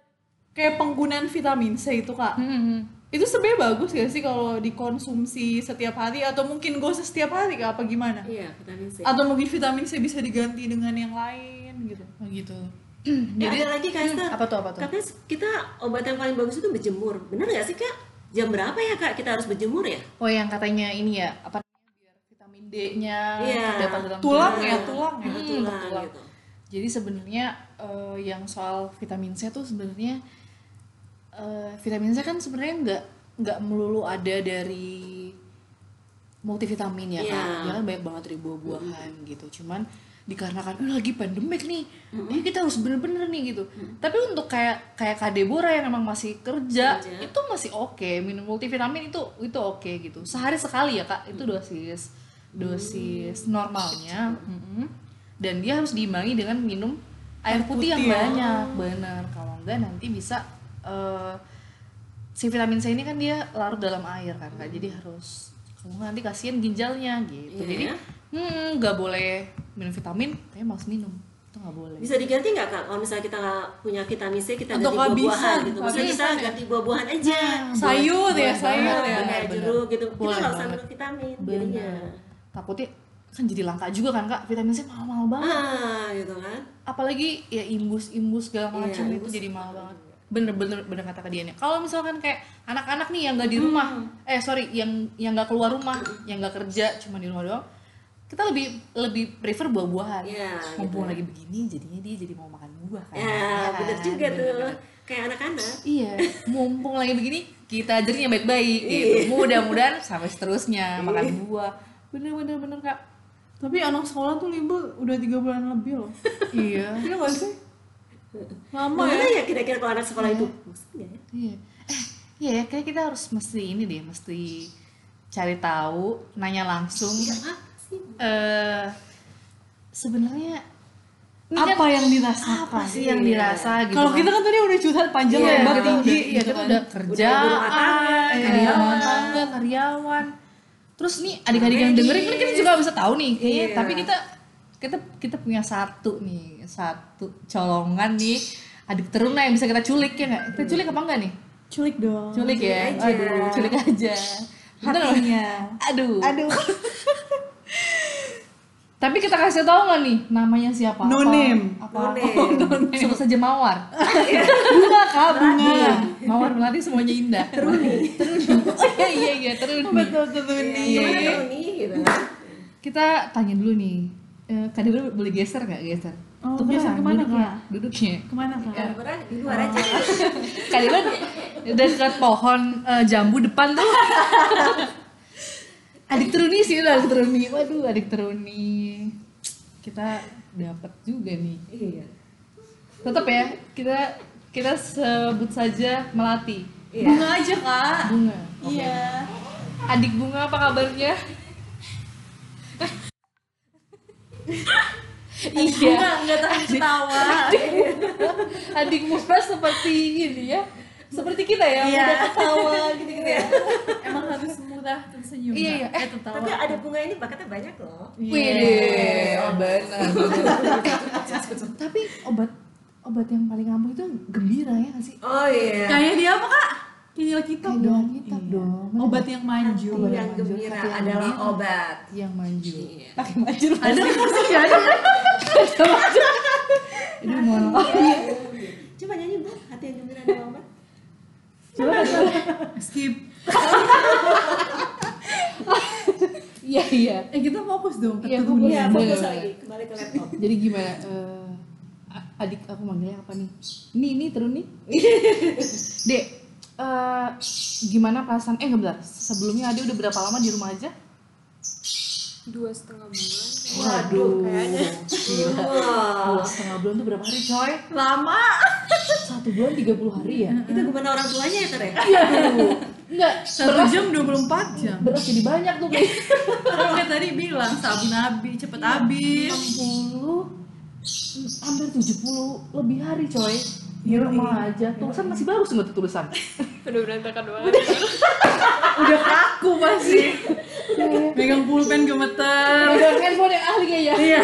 kayak penggunaan vitamin C itu kak, Hmm. Itu sebenarnya bagus gak sih kalau dikonsumsi setiap hari atau mungkin gak usah setiap hari apa gimana? Iya vitamin C Atau mungkin vitamin C bisa diganti dengan yang lain gitu. Oh gitu Eh, ada lagi Kak Esther apa tuh apa tuh Katanya kita obat yang paling bagus itu berjemur Bener nggak sih Kak? Jam berapa ya Kak kita harus berjemur ya? oh yang katanya ini ya apa biar vitamin D-nya Iya. terdapat dalam Tulang tubuh. ya, tulang ya. Hmm, Betulan betul. gitu Jadi sebenarnya eh, yang soal vitamin C tuh sebenarnya eh, vitamin C kan sebenarnya nggak nggak melulu ada dari multivitamin ya Iya. kan, dia kan banyak banget dari buah-buahan gitu. Cuman dikarenakan "Eh, lagi pandemik nih, eh, kita harus bener-bener nih gitu. Tapi untuk kayak kayak Kak Deborah yang emang masih kerja, Kerja. itu masih oke minum multivitamin itu itu oke gitu. Sehari sekali ya kak, itu dosis dosis normalnya. Mm-mm. Dan dia harus diimbangi dengan minum air putih, yang putih ya. banyak, benar. Kalau enggak nanti bisa eh, si vitamin C ini kan dia larut dalam air kan kak, jadi harus nggak nanti kasihan ginjalnya gitu. Iya Jadi ya. hmm, nggak boleh minum vitamin, tapi malas minum itu nggak boleh. Bisa diganti nggak kak? Kalau misalnya kita nggak punya vitamin C, kita Atau ganti buah-buahan gitu. Misalnya kita ya. ganti buah-buahan aja. Sayur ya, boleh sayur banget, ya. benar, benar. jeruk gitu. Kita nggak usah minum vitamin jadinya. Bener. Takutnya kan jadi langka juga kan kak, vitamin C mahal-mahal banget. Ah, gitu kan? apalagi ya imbus-imbus segala Iya, macam itu imbus. jadi mahal banget bener-bener bener kata Dian ya kalau misalkan kayak anak-anak nih yang nggak di rumah eh sorry yang yang nggak keluar rumah yang nggak kerja cuma di rumah doang kita lebih lebih prefer buah-buahan Iya, mumpung gitu. lagi begini jadinya dia jadi mau makan buah kan Ya, bener kan? juga tuh. Bener-bener. Kayak anak-anak. iya mumpung lagi begini kita ajarin yang baik-baik Iya. gitu mudah-mudahan sampai seterusnya makan buah bener-bener bener kak Tapi anak sekolah tuh libur udah tiga bulan lebih loh. iya Iya gak sih? Lama Mana ya. ya kira-kira kalau anak sekolah itu? Bosan nggak ya? Iya. Eh, iya ya, kayak kita harus mesti ini deh, mesti cari tahu, nanya langsung. Iya? Eh sebenarnya kan Apa yang dirasakan? apa sih yang dirasa gitu? Kalau kan? kita kan tadi udah curhat panjang Iya, lebar tinggi iya, gitu kita kan. udah kerja, Udah berumah tangga, iya, karyawan. tangga, karyawan. Terus nih adik-adik yang dengerin kan kita juga bisa tahu nih, kayaknya. Iya. Tapi kita kita kita punya satu nih, satu colongan nih adik teruna yang bisa kita culik ya nggak? Kita culik apa enggak nih? Culik dong. Culik ya, aja. aduh, culik aja. Hatinya. Aduh. Aduh. Tapi kita kasih tahu nggak nih namanya siapa? No Apa- name. Apa? No name. Sebut saja Mawar. Bunga kak, bunga. Mawar melati semuanya indah. Teruni. Teruni. Oh iya iya iya Teruni. Betul betul nih. Iya, iya. nih gitu. Kita tanya dulu nih. Eh, Kak Deborah boleh geser nggak geser? Oh, Tukeran, geser ke mana, duduknya, Kak? Duduknya. Ke mana kak? Ya, di luar aja. Kak Deborah udah dekat pohon eh, jambu depan tuh. adik teruni sih udah adik teruni. Waduh adik teruni. Kita dapat juga nih. Iya. Tetap ya kita kita sebut saja melati. Iya. Bunga aja kak. Bunga. Oke. Iya. Adik bunga apa kabarnya? Iya Enggak, enggak tahan ketawa. adik Mura seperti ini ya seperti kita ya Iya. udah ketawa gitu-gitu ya Emang harus murah tersenyum. Iya, iya. Eh, tertawa. Tapi ada bunga ini bakatnya banyak loh. Iya. Wih, oh benar. Tapi obat obat yang paling ampuh itu gembira ya sih? Oh iya. Kayak dia apa, Kak? Kayak kitab Kayak dong. kitab Iya. dong. Bener. Obat yang manju. Hati yang manjur, gembira yang adalah gembira. obat. Yang manju. Iya. Pakai manju. Ada maksudnya ada. Ini mau Coba nyanyi bu, hati yang gembira adalah obat. coba Skip. Iya iya. Eh kita fokus dong. Iya, fokus. Iya, lagi kembali ke laptop. Jadi gimana? eh, adik aku manggilnya apa nih? Nih nih terus nih. Dek, eh, gimana perasaan? Eh nggak bentar. Sebelumnya Ade udah berapa lama di rumah aja? dua setengah bulan Waduh, kayaknya. gila. Dua setengah bulan tuh berapa hari coy? Lama. Satu bulan 30 hari ya? itu gimana orang tuanya ya Tere? Iya tuh. Enggak, Satu beras, jam 24 jam. beras jadi banyak tuh kayak Orang kayak tadi bilang sabun habis, cepet habis. 60 hampir 70 lebih hari coy di rumah aja. Tulisan masih bagus nggak tuh tulisan? Udah berantakan banget. Udah. Kaku pasti. Megang pulpen gemeter. Megang handphone yang ahli kayaknya Iya.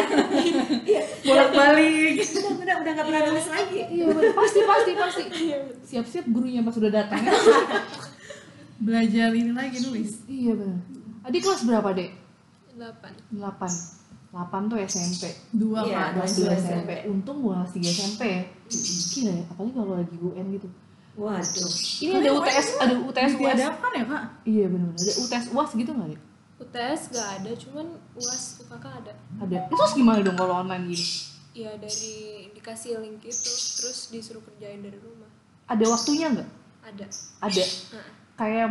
Bolak-balik. Udah, udah, udah nggak pernah nulis lagi. iya pasti pasti pasti. Siap-siap gurunya pas udah datang. Ya Belajar ini lagi nulis. iya benar. Adik kelas berapa dek? Delapan. 8 8 tuh SMP Dua Iya, kelas kelas dua 2 SMP untung kelas 3 SMP ya gila ya apalagi kalau lagi UN gitu. Waduh. ini ada UTS ada UTS UAS Diadakan ya Kak? iya benar ada UTS UAS gitu nggak dek UTS gak ada cuman UAS UKK ada. Ada. Itu terus gimana dong kalau online gini? Ya dari dikasih link itu terus disuruh kerjain dari rumah. Ada waktunya nggak? Ada. Ada. Heeh. kayak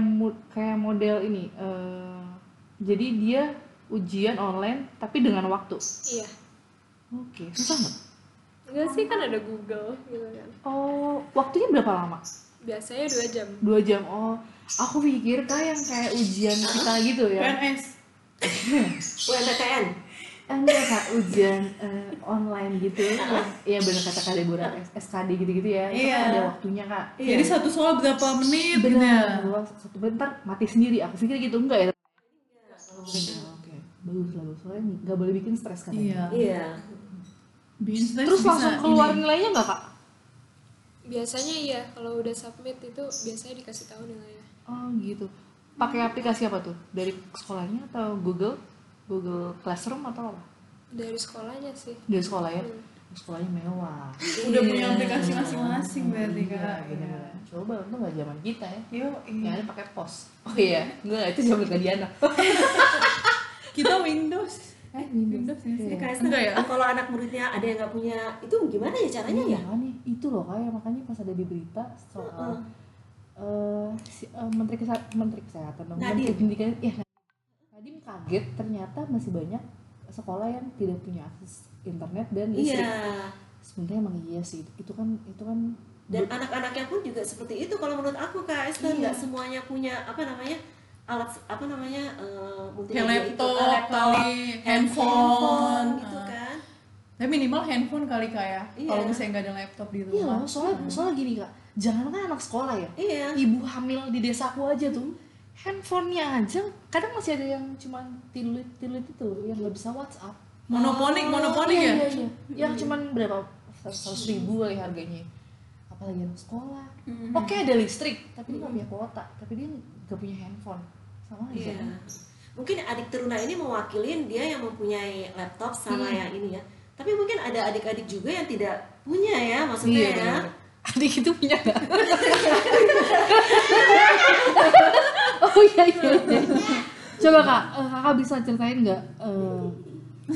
kayak model ini eh, jadi dia ujian online tapi dengan waktu? Iya. Oke susah nggak enggak sih kan ada Google gitu kan. Oh waktunya berapa lama biasanya dua jam. Dua jam oh. Aku pikir kayak yang kayak ujian kita gitu ya? PNS. UMPTN. enggak kak. Ujian eh, online gitu. Iya benar kata kak Deborah. S- SKD gitu-gitu ya. Itu kan Iya. ada waktunya kak. Jadi satu soal berapa menit gitu benar ya? Gua satu bentar mati sendiri. Aku pikir gitu enggak ya? Oke bagus bagus. Soalnya nggak boleh bikin stres kan Iya. Iya. Bikin terus bisa langsung keluar ini. nilainya nggak kak? Biasanya iya kalau udah submit itu biasanya dikasih tahu nilainya. Oh gitu. Pakai aplikasi apa tuh? Dari sekolahnya atau Google? Google Classroom atau apa? Dari sekolahnya sih. Dari sekolah ya? Hmm. sekolahnya mewah. Udah punya aplikasi masing-masing berarti Iya, Kak. iya. coba untung nggak zaman kita ya. Yo, yang iya. ada pakai pos. Oh iya enggak itu zaman Diana. Kita Windows. Eh Windows ya Kak Esther, Enggak ya? kalau anak muridnya ada yang nggak punya, itu gimana ya caranya ya? makanya itu loh kayak makanya pas ada di berita soal eh, si- eh, menteri Kesa- menteri kesehatan dong, menteri pendidikan ya Nadiem kaget ternyata masih banyak sekolah yang tidak punya akses internet dan listrik Iya. sebenarnya emang iya sih itu kan itu kan Dan anak-anaknya pun juga seperti itu. Kalau menurut aku Kak Esther, Iya. nggak semuanya punya apa namanya alat apa namanya eh, Kayak multimedia laptop, ah, laptop, kali, handphone. gitu Ah. kan. Tapi minimal handphone kali Kak ya. Iya. Kalau misalnya nggak ada laptop di iya rumah. loh soalnya soalnya gini kak jangan kan anak sekolah ya Iya. ibu hamil di desaku aja tuh handphonenya aja kadang masih ada yang cuman tilut tilut itu yang nggak bisa WhatsApp Monoponik, monoponik iya, ya? iya, iya. yang cuman berapa seratus ribu kali harganya apalagi anak sekolah oke ada listrik tapi dia nggak punya kuota tapi dia nggak punya handphone sama aja Iya. Mungkin adik teruna ini mewakilin dia yang mempunyai laptop sama Hmm. yang ini ya. Tapi mungkin ada adik-adik juga yang tidak punya ya, maksudnya Iya, ya. bener. adik itu punya nggak oh iya iya, iya. coba kak eh, kakak bisa ceritain nggak eh,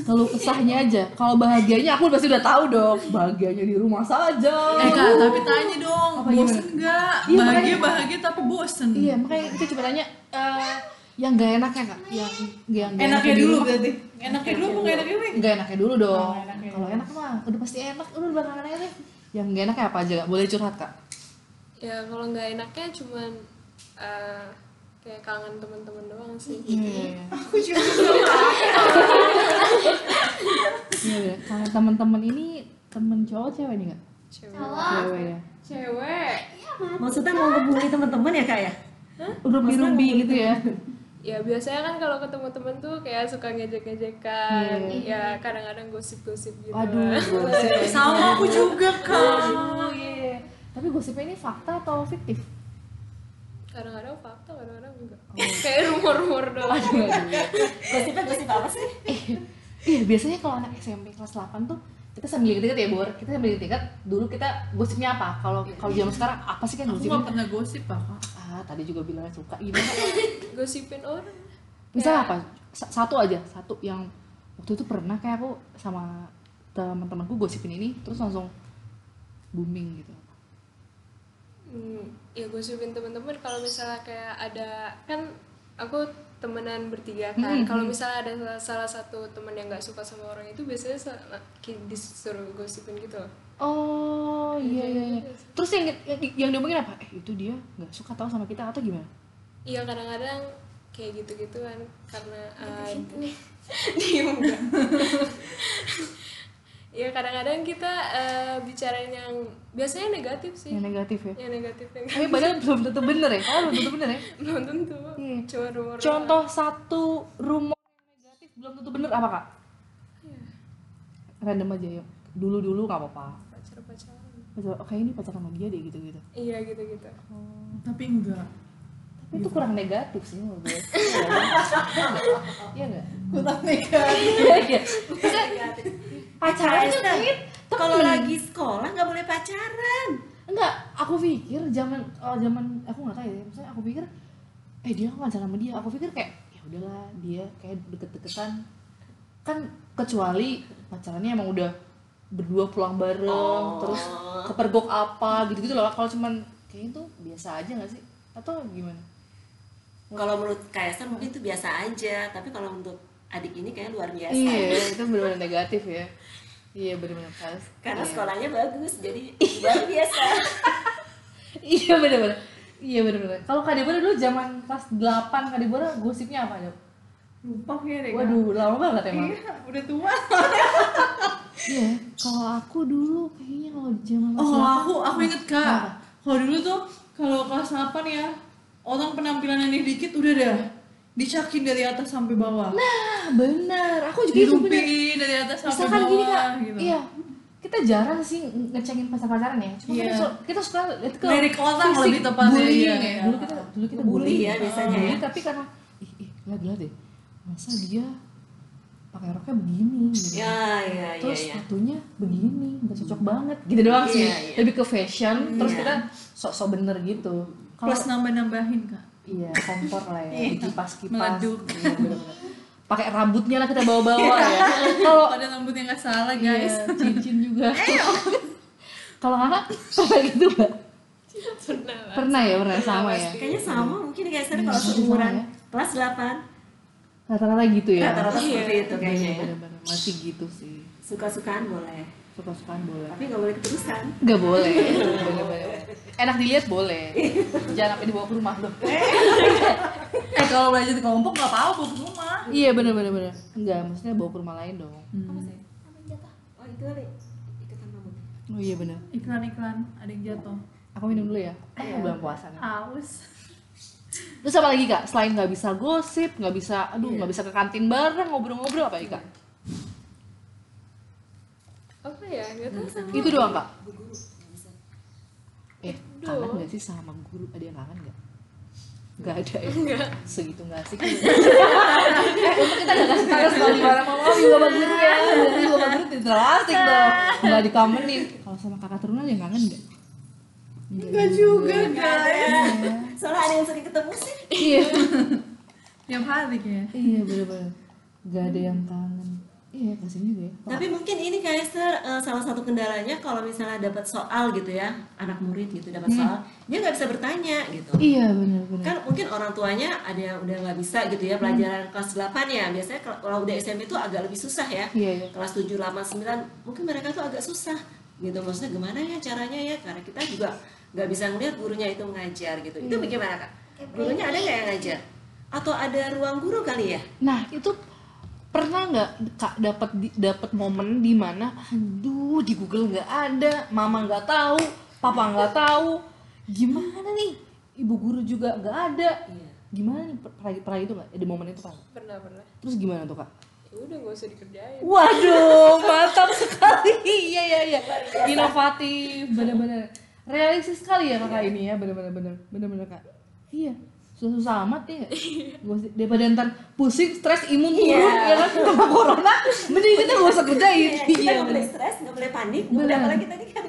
kalau kesahnya aja kalau bahagianya aku pasti udah tahu dong bahagianya di rumah saja Eh Kak, tapi tanya dong, Apa bosen nggak? Iya, bahagia makanya. bahagia tapi bosen. iya makanya kita coba tanya eh, yang gak enaknya kak. Yang yang nggak Enaknya di dulu rumah. berarti. Enaknya dulu apa nggak enaknya dulu? nggak enaknya dulu dong. Oh, enaknya kalau enak mah udah pasti enak. Udah belakangan aja deh yang gak enaknya apa aja kak? Boleh curhat kak. Ya kalau nggak enaknya cuman eh, kayak kangen teman-teman doang sih. Iya, iya, iya. Aku juga. Iya, iya. kangen teman-teman ini temen cowok cewek nih nggak cewek. Cewek ya. Cewek? Maksudnya mau ngebully teman-teman ya kak ya? rumbi-rumbi gitu ya ya biasanya kan kalau ketemu temen tuh kayak suka ngejek-ngejekan ya kadang-kadang gosip-gosip gitu Aduh, gosip. sama aku juga kak Oh, iya. Tapi gosipnya ini fakta atau fiktif? kadang-kadang fakta kadang-kadang enggak kayak rumor-rumor doang Aduh, aduh. Gosipnya gosip apa sih? Iya, biasanya kalau anak SMP kelas 8 tuh kita sambil deket ya, Bor. Kita sambil deket dulu kita gosipnya apa? Kalau kalau zaman sekarang apa sih kan aku gosipnya? gak pernah gosip Kak. Ah, tadi juga bilang suka. Gimana? gosipin orang Misal apa? Sa- Satu aja, satu yang waktu itu pernah kayak aku sama teman-temanku gosipin ini terus langsung booming gitu. Hmm, ya gosipin temen-temen kalau misalnya kayak ada kan aku temenan bertiga kan Hmm, kalau misalnya ada salah, satu temen yang nggak suka sama orang itu biasanya disuruh gosipin gitu loh. Oh, iya iya iya. Terus yang yang, yang diomongin apa? Eh, itu dia nggak suka tahu sama kita atau gimana? iya kadang-kadang kayak gitu-gituan karena uh, diem enggak Iya kadang-kadang kita uh, bicarain yang biasanya negatif sih Yang negatif ya. yang negatif yang Tapi padahal belum tentu bener ya. Kalau belum tentu bener ya. belum tentu Iya. cuma rumor. Contoh satu rumor yang negatif belum tentu bener apa kak? Iya, Random aja yuk. Dulu dulu nggak apa-apa. pacar-pacaran Pacar- Oke ini pacaran sama dia deh gitu gitu. iya gitu-gitu tapi enggak Tapi itu kurang negatif sih menurut gue. Iya nggak? kurang negatif Iya iya. Pacaran itu Esther, kan Kalau lagi sekolah nggak boleh pacaran. enggak. Aku pikir zaman oh, zaman aku nggak tahu ya. Maksudnya aku pikir eh dia pacaran sama dia. Aku pikir kayak ya udahlah dia kayak deket-deketan kan kecuali pacarannya emang udah berdua pulang bareng Oh. terus kepergok apa gitu-gitu loh kalau cuman kayak itu biasa aja nggak sih atau gimana Kalau menurut Kaisar mungkin itu biasa aja, tapi kalau untuk adik ini kayak luar biasa. iya itu benar-benar negatif ya. Iya benar-benar pas. Karena Iya. sekolahnya bagus, jadi luar biasa. iya benar-benar. Iya benar-benar. Kalau kak Deborah dulu zaman kelas 8 kak Deborah gosipnya apa Dok? lupa kayak deh waduh lama banget emang. Iya udah tua. Iya kalau aku dulu kayaknya kalau zaman kelas oh 8 aku aku inget kak. Kalau dulu tuh kalau kelas 8 ya orang penampilannya nih dikit udah dah dicakin dari atas sampai bawah nah benar aku juga itu benar dari atas sampai misalkan bawah gini kak gitu iya kita jarang sih nge- ngecengin pacar-pacaran ya cuma kita, Iya. su- kita suka lihat ke Lirik orang lebih tepatnya, iya, ya dulu kita dulu kita Bully bullying. ya biasanya ya. tapi karena ih ih lihat lihat deh masa dia pakai roknya begini gitu. Ya, ya, ya, terus ya. sepatunya begini nggak cocok banget gitu doang sih Iya, iya. lebih ke fashion terus Iya. kita sok-sok bener gitu plus nambah-nambahin kak iya kompor lah ya Iya. kipas kipas Meleduk. iya, pakai rambutnya lah kita bawa-bawa ya kalau pada rambutnya nggak salah Iya, guys cincin juga. Kalau kakak pernah gitu nggak? pernah lah Pernah ya, pernah sama ya. Kayaknya sama mungkin Kaisar Iya, kalau seumuran ya. kelas 8 Rata-rata gitu ya. rata-rata seperti itu kayaknya ya. Masih gitu sih. Suka-sukaan boleh, Suka-sukaan boleh. tapi nggak boleh keterusan. Nggak boleh. Bener-bener. Enak dilihat boleh. Jangan sampai dibawa ke rumah loh. eh kalau belajar di kelompok nggak apa-apa bawa ke rumah Iya bener-bener bener. Enggak, maksudnya bawa ke rumah lain dong. Oh itu kali ikutan rambut. Oh iya bener. iklan-iklan ada yang jatuh Aku minum dulu ya. Eh, bulan puasa nih. haus Terus apa lagi kak? Selain nggak bisa gosip, nggak bisa, aduh nggak bisa ke kantin bareng ngobrol-ngobrol apa lagi kak? Apa ya nggak tahu sama Itu doang kak. Eh, kangen nggak sih sama guru? Ada yang kangen nggak? Nggak ada ya? Enggak. Segitu nggak sih? eh, untuk kita nggak kasih tahu sekali gimana mama juga sama guru ya. Jadi bapak guru tidak asik dong. Nggak dikangenin. Kalau sama kakak turunan yang kangen nggak? Enggak juga guys Soalnya ada yang sering ketemu sih. Iya. tiap hari kayaknya Iya bener-bener. Nggak ada yang kangen. Iya kasian juga ya. Tapi mungkin ini Kaiser eh, salah satu kendalanya kalau misalnya dapat soal gitu ya, anak murid gitu dapat soal, dia nggak bisa bertanya gitu. Iya bener-bener. Kan mungkin orang tuanya ada yang udah nggak bisa gitu ya pelajaran kelas 8 ya. Biasanya kalau- udah SMP itu agak lebih susah ya. Iya iya. Kelas 7, 8, 9 mungkin mereka tuh agak susah gitu. Maksudnya gimana ya caranya ya? Karena kita juga nggak bisa ngeliat gurunya itu mengajar gitu. Itu bagaimana kak? Gurunya ada nggak yang ngajar? Atau ada ruang guru kali ya? Nah itu pernah nggak kak dapat dapat momen di mana aduh di Google nggak ada mama nggak tahu papa nggak tahu gimana nih ibu guru juga nggak ada Iya. gimana nih pernah pernah itu nggak di momen itu pak pernah pernah terus gimana tuh kak ya udah nggak usah dikerjain Waduh, mantap sekali. Iya, iya, iya. Inovatif, benar-benar. Realistis sekali ya kakak ini ya, benar-benar benar. Benar-benar kak. Iya. Susah-susah amat ya. Gak usah, daripada ntar pusing, stres, imun turun, ya kan, sama corona, mending kita gak usah kerjain. Iya, kita Iya, nggak boleh stres, nggak boleh panik, nggak boleh Benar. apalagi tadi kan.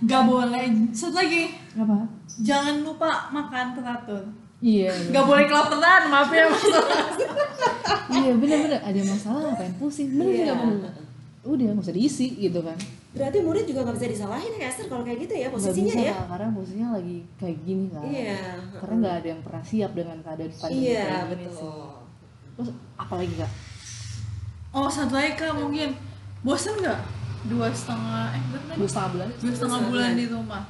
Gak boleh. Satu lagi, Apa? jangan lupa makan teratur. Iya, iya. Gak boleh kelaparan, maaf ya. Mas. iya benar-benar. Ada masalah, ngapain pusing? Bener Iya. juga, bener. Udah, gak usah diisi gitu kan. Berarti murid juga nggak bisa disalahin ya Esther kalau kayak gitu ya Gak posisinya bisa, ya. Kak, karena posisinya lagi kayak gini kan. Iya. Karena nggak ada yang pernah siap dengan keadaan pandemi Iya kayak gini sih. betul. Terus apalagi kak? Oh satu lagi kak mungkin bosen nggak dua setengah eh berapa? Dua setengah bulan? dua setengah bulan di rumah.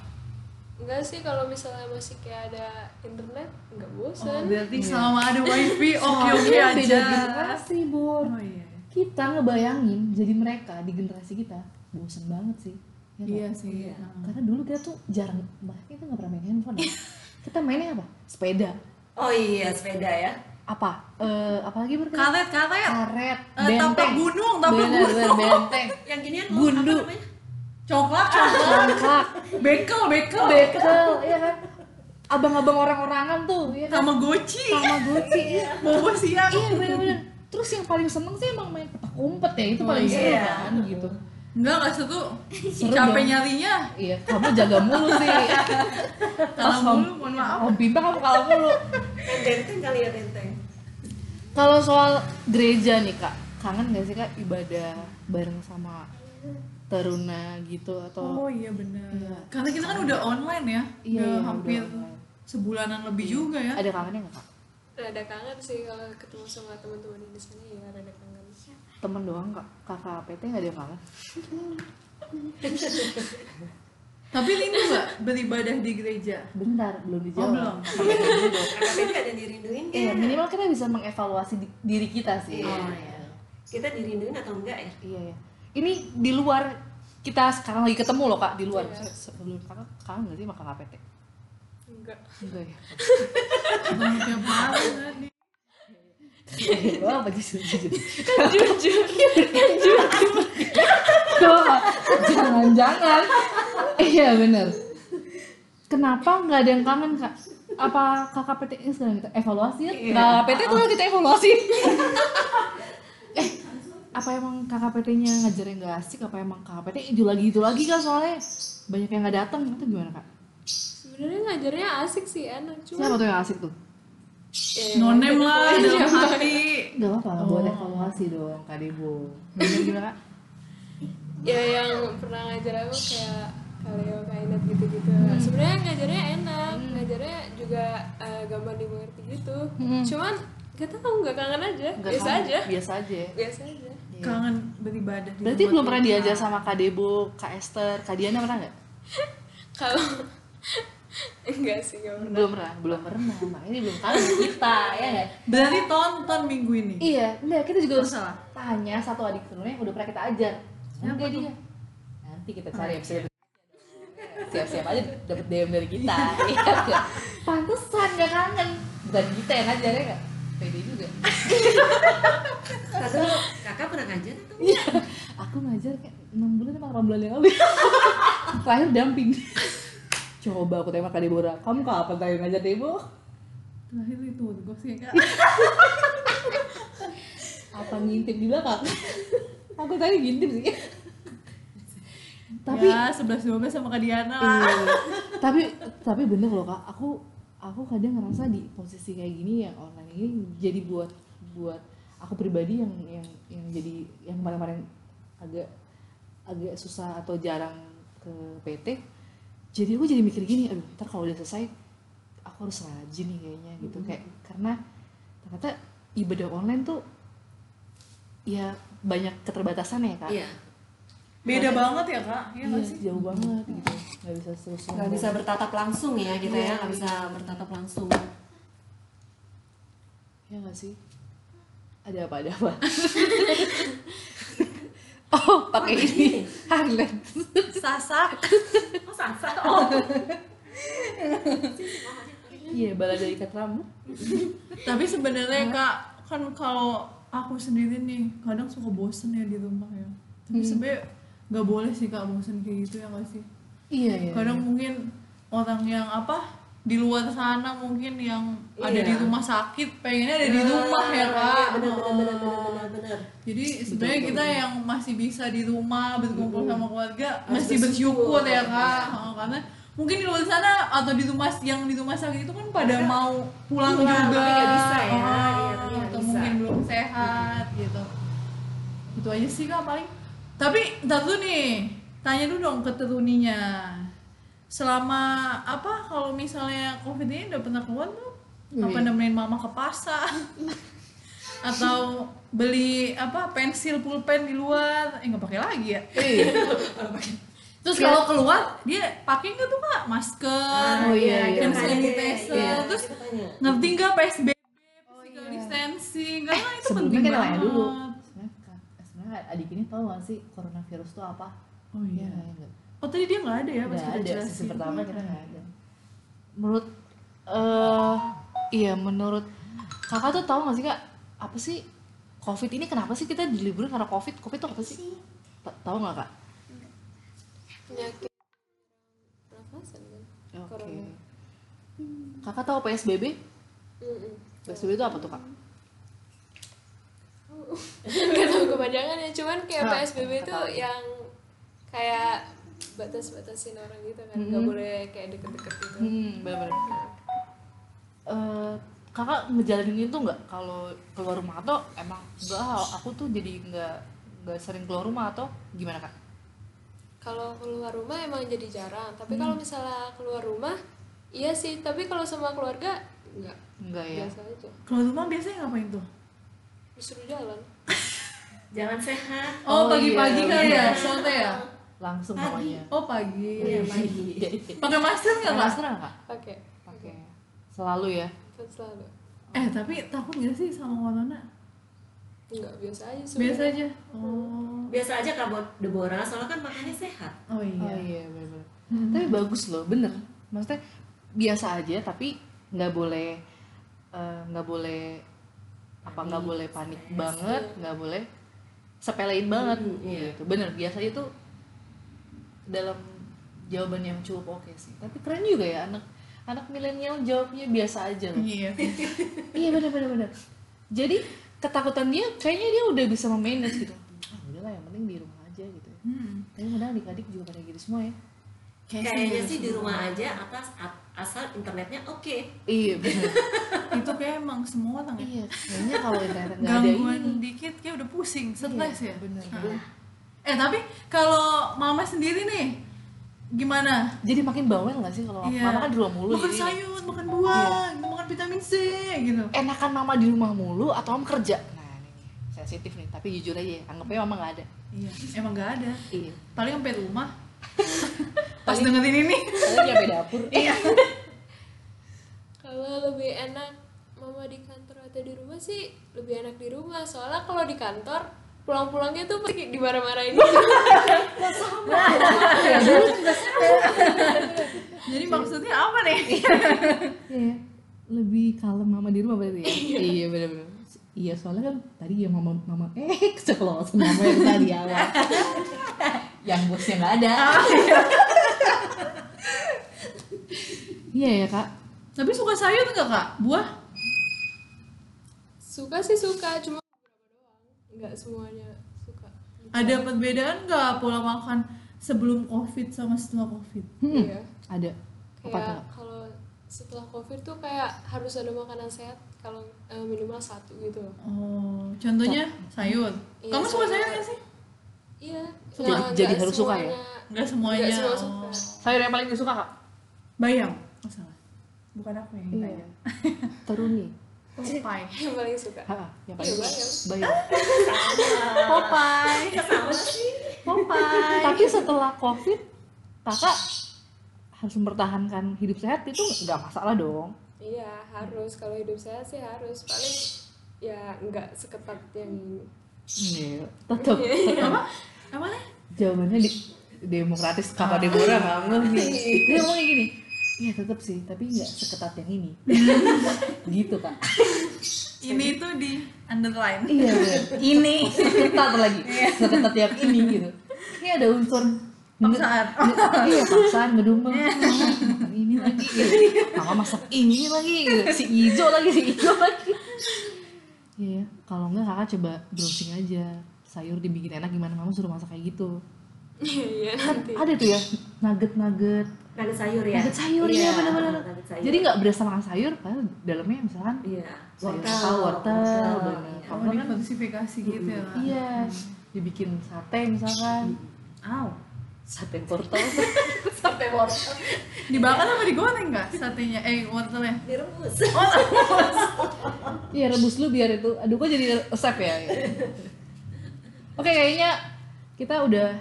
enggak sih kalau misalnya masih kayak ada internet nggak Oh, bosan berarti selama ada wifi oke oke aja. beda generasi, Bor. Oh iya. Kita ngebayangin jadi mereka di generasi kita bosen banget sih. Ya? Iya sih. Karena dulu kita tuh jarang, bahkan kita nggak pernah main handphone. ya. kita mainnya apa? Sepeda. Oh iya sepeda ya. Apa? Eh, apalagi berarti? Karet karet. Karet. Eh, tapak gunung, tapak Bener, gunung. bener, benteng. Yang ginian Gundu. Coklat coklat. Congklak. Bekel bekel. Bekel, ya kan? Abang-abang orang-orangan tuh, ya kan? Sama goci. Sama goci, iya. Bobo siang. iya bener-bener terus yang paling seneng sih emang main petak umpet ya itu Oh, paling seru iya. kan gitu Enggak enggak seru. Seru Capek dong. nyarinya. iya kamu jaga mulu sih Kalah mulu, mohon maaf. oh bintang kamu kalah mulu Kan benteng kali ya benteng. kalau soal gereja nih kak kangen gak sih kak ibadah bareng sama teruna gitu atau Oh iya benar. Iya. Karena kita kan udah online ya. Iya, Udah iya, hampir udah sebulanan lebih juga ya. ada kangennya nggak kak rada kangen sih kalau ketemu sama teman-teman di sana ya rada kangen temen doang kak kakak PT nggak ada kangen Tapi rindu nggak beribadah di gereja? bentar belum dijawab belum. Kakak PT dulu. Kakak Benteng ada yang dirinduin Iya, kan? minimal kita bisa mengevaluasi di- diri kita sih. Iya. Kita dirinduin atau enggak ya? Iya ya. Ini di luar kita sekarang lagi ketemu loh kak di luar. Iya. Se- Sebelum kakak kangen nggak sih makan KPT? Enggak Enggak ya. Ketemu tiap tadi. Wah apa jujur jujur. Kan jujur. Kan jujur. Jangan jangan. Iya bener. Kenapa nggak ada yang kangen kak? Apa kakak PT ini sekarang kita evaluasi ya? Kakak PT tuh kita evaluasi. eh apa emang KKPT-nya ngajarnya nggak asik? Apa emang KKPT itu lagi itu lagi kan soalnya banyak yang nggak datang itu gimana kak? Sebenarnya ngajarnya asik sih enak cuma Siapa tuh yang asik tuh? ya, Nonem lah dalam hati. Gak apa-apa, buat evaluasi dong Kak Debo. Bener gimana kak? ya yang pernah ngajar aku kayak Kaleo, Kainet gitu-gitu. Sebenarnya ngajarnya enak ngajarnya juga eh, gampang dimengerti gitu. Cuman gak tahu nggak kangen aja. Nggak biasa kangen, aja. Biasa aja. Biasa aja. Kangen beribadah di Berarti belum pernah diajar sama Kak Debo, Kak Esther, Kak Diana pernah nggak? kalau enggak sih enggak pernah. Belum pernah, belum pernah. Makanya belum tahu kita, ya? Berarti tonton minggu ini. Iya, enggak kita juga harus Masalah. tanya satu adik turunnya yang udah pernah kita ajar. Enggak dia. Nanti kita cari episode Siap-siap aja dapet DM dari kita. Iya? Pantesan gak kangen. Bukan kita yang ngajar ya nggak? Pede juga. Dulu kakak pernah ngajar atau? Iya, aku ngajar kayak 6 bulan sama 8 bulan yang lalu. Terakhir damping Coba aku tembak Kak Deborah, kamu kapan terakhir ngajar Debo? Terakhir itu gue sih kak. Apa ngintip di belakang? aku tadi ngintip sih Tapi ya sebelas dua belas sama Kak Diana lah. Iya. tapi tapi bener loh kak aku aku kadang ngerasa di posisi kayak gini yang online ini jadi buat buat aku pribadi yang yang yang jadi yang kemarin-kemarin agak agak susah atau jarang ke PT jadi aku jadi mikir gini aduh ntar kalau udah selesai aku harus rajin nih kayaknya gitu kayak karena ternyata ibadah online tuh ya banyak keterbatasan ya kak Iya. Beda banget ya kak. Iya Iya, sih? jauh banget gitu nggak bisa terus Nggak bisa bertatap langsung ya kita Iya. ya, nggak bisa bertatap langsung. ya nggak sih Ada apa ada apa? oh, pakai ini. Highland. sasak Oh, sasa. Oh. Iya, balada ikat rambut. tapi sebenarnya kak kan kalau aku sendiri nih kadang suka bosen ya di rumah ya tapi sebenarnya nggak boleh sih kak bosen kayak gitu ya nggak sih Iya, iya. kadang mungkin orang yang apa di luar sana mungkin yang ada di Iya. rumah sakit pengennya ada di rumah ya kak. Bener, bener, bener, bener, bener, bener. jadi sebenarnya kita yang masih bisa di rumah berkumpul sama keluarga masih bersyukur. bersyukur ya kak. Oh, karena mungkin di luar sana atau di rumah yang di rumah sakit itu kan pada mau pulang Pulang, juga. tapi bisa ya. Oh, Iya, tapi nggak atau bisa. mungkin belum sehat gitu. Itu aja sih kak paling. Tapi ntar dulu nih. Tanya dulu dong ke teruninya selama apa kalau misalnya covid ini udah pernah keluar tuh apa Wih. nemenin mama ke pasar atau beli apa pensil pulpen di luar eh nggak pakai lagi ya Iya. terus kalau keluar dia pakai nggak tuh kak masker Oh, iya, iya. hand sanitizer Iya, terus kita tanya. ngerti nggak psbb physical distancing karena itu Sebelumnya penting kita banget dulu. Sebenarnya adik ini tahu gak sih coronavirus itu apa? oh iya Iya. Oh tadi dia nggak ada ya pas Nggak kita ada jelasin. sisi pertama kita nggak ada. Menurut eh iya menurut kakak tuh tahu gak sih kak? Apa sih covid ini kenapa sih kita diliburin karena covid? Covid itu apa sih? Ta- tahu nggak kak? Penyakit pernafasan kan? Oke Corona. kakak tahu psbb Mm-mm. psbb itu apa tuh kak? Gak tau kepanjangan ya cuman kayak Ah, PSBB itu yang kayak batas-batasin orang gitu kan. Nggak boleh kayak deket-deket gitu. Hmm benar-benar Eh, kakak ngejalanin itu nggak? Kalau keluar rumah atau emang enggak aku tuh jadi nggak nggak sering keluar rumah atau gimana kak? Kalau keluar rumah emang jadi jarang. Tapi kalau misalnya keluar rumah iya sih. Tapi kalau sama keluarga nggak. Enggak ya? Biasa aja. Kalau rumah biasanya ngapain tuh? Disuruh jalan. Jangan sehat. oh Oh, pagi-pagi iya, kali ya? Bener. soalnya ya langsung namanya oh pagi. Iya, pagi. pakai masker nggak Pakai kak masker nggak pakai. Pakai. Selalu ya? Selalu. Eh tapi takut nggak sih sama corona? Nggak biasa aja biasa sebenarnya aja oh. Biasa aja Kak buat Deborah, soalnya kan makannya sehat. oh iya. Oh iya benar-benar tapi bagus loh bener. Maksudnya biasa aja tapi nggak boleh eh, nggak boleh apa nggak boleh panik banget nggak boleh sepelein banget. Hmm, iya. gitu. Bener biasanya tuh dalam jawaban yang cukup oke sih. Tapi keren juga ya anak anak milenial jawabnya biasa aja loh. Iya. Iya benar benar benar. Jadi ketakutan dia kayaknya dia udah bisa memanage gitu. Ah udahlah yang penting di rumah aja gitu ya. Hmm. tapi kadang adik-adik juga pada gitu semua ya. Kayaknya sih di rumah aja atas asal internetnya oke. iya benar. Itu kayak emang semua orang ya. Iya kayaknya kalau internet nggak ada gangguan ini. dikit kayak udah pusing stres ya. bener Nah. Eh tapi kalau mama sendiri nih gimana? Jadi makin bawel nggak sih kalau Iya. mama kan di rumah mulu makan jadi sayur makan buah makan vitamin C gitu. Enakan mama di rumah mulu atau mama kerja? Nah ini sensitif nih tapi jujur aja ya, anggapnya mama nggak ada. Iya emang nggak ada. Iya. Paling sampai rumah. Pas dengerin ini. Kalian nyampe dapur. Iya. Kalau lebih enak mama di kantor atau di rumah sih lebih enak di rumah. Soalnya kalau di kantor pulang-pulangnya tuh pasti dimarah-marahin gitu. jadi maksudnya apa nih Iya, lebih kalem mama di rumah berarti ya? iya benar-benar. Iya soalnya kan tadi ya mama mama eh keceplosan mama yang tadi awal. yang bosnya nggak ada. Iya ya kak. tapi suka sayur nggak kak buah suka sih suka cuma nggak semuanya suka ada perbedaan nggak pola makan sebelum covid sama setelah covid iya Ada. Kayak kalau setelah covid tuh kayak harus ada makanan sehat kalau eh, minimal satu gitu loh oh contohnya sayur Iya, kamu suka sayur. nggak sih iya Jadi- nggak- jadi harus suka ya? semuanya- nggak semuanya nggak semua oh. suka Sayur yang paling disuka kak? bayam oh salah bukan aku yang Iya. ditanya Teruni. Popeye. Yang paling suka. Ha, yang iya paling bayam. Popeye. Popeye. Tapi setelah covid, kakak harus mempertahankan hidup sehat. Itu nggak masalah dong. iya harus. Kalau hidup sehat sih harus. Paling ya nggak seketat yang ini Iya, tetap. apa? Apa? Nih Jawabannya di demokratis kakak Deborah nggak ngeh nih. Dia ngomong kayak gini. Iya tetap sih, tapi nggak seketat yang ini. gitu kak. ini tuh di underline Iya bener. ini Seketat lagi. Seketat yang ini gitu. Ini ada unsur Paksaan. iya paksaan ngedumel makan ini lagi gitu. mama masak ini lagi gitu. si ijo lagi si ijo lagi iya kalau enggak kakak coba browsing aja sayur dibikin enak gimana mama suruh masak kayak gitu iya iya kan nanti ada tuh ya nugget nugget sayur ya nugget sayur Iya, ya benar-benar jadi nggak berasa makan sayur padahal dalamnya misalkan iya sayur wortel apa, wortel, bener. iya. oh kan? diversifikasi gitu ya Kak? iya dibikin sate misalkan Aw. sate wortel sate wortel dibakar apa digoreng nggak satenya eh wortelnya direbus Iya rebus lu biar itu. Aduh kok jadi resep ya. Oke kayaknya kita udah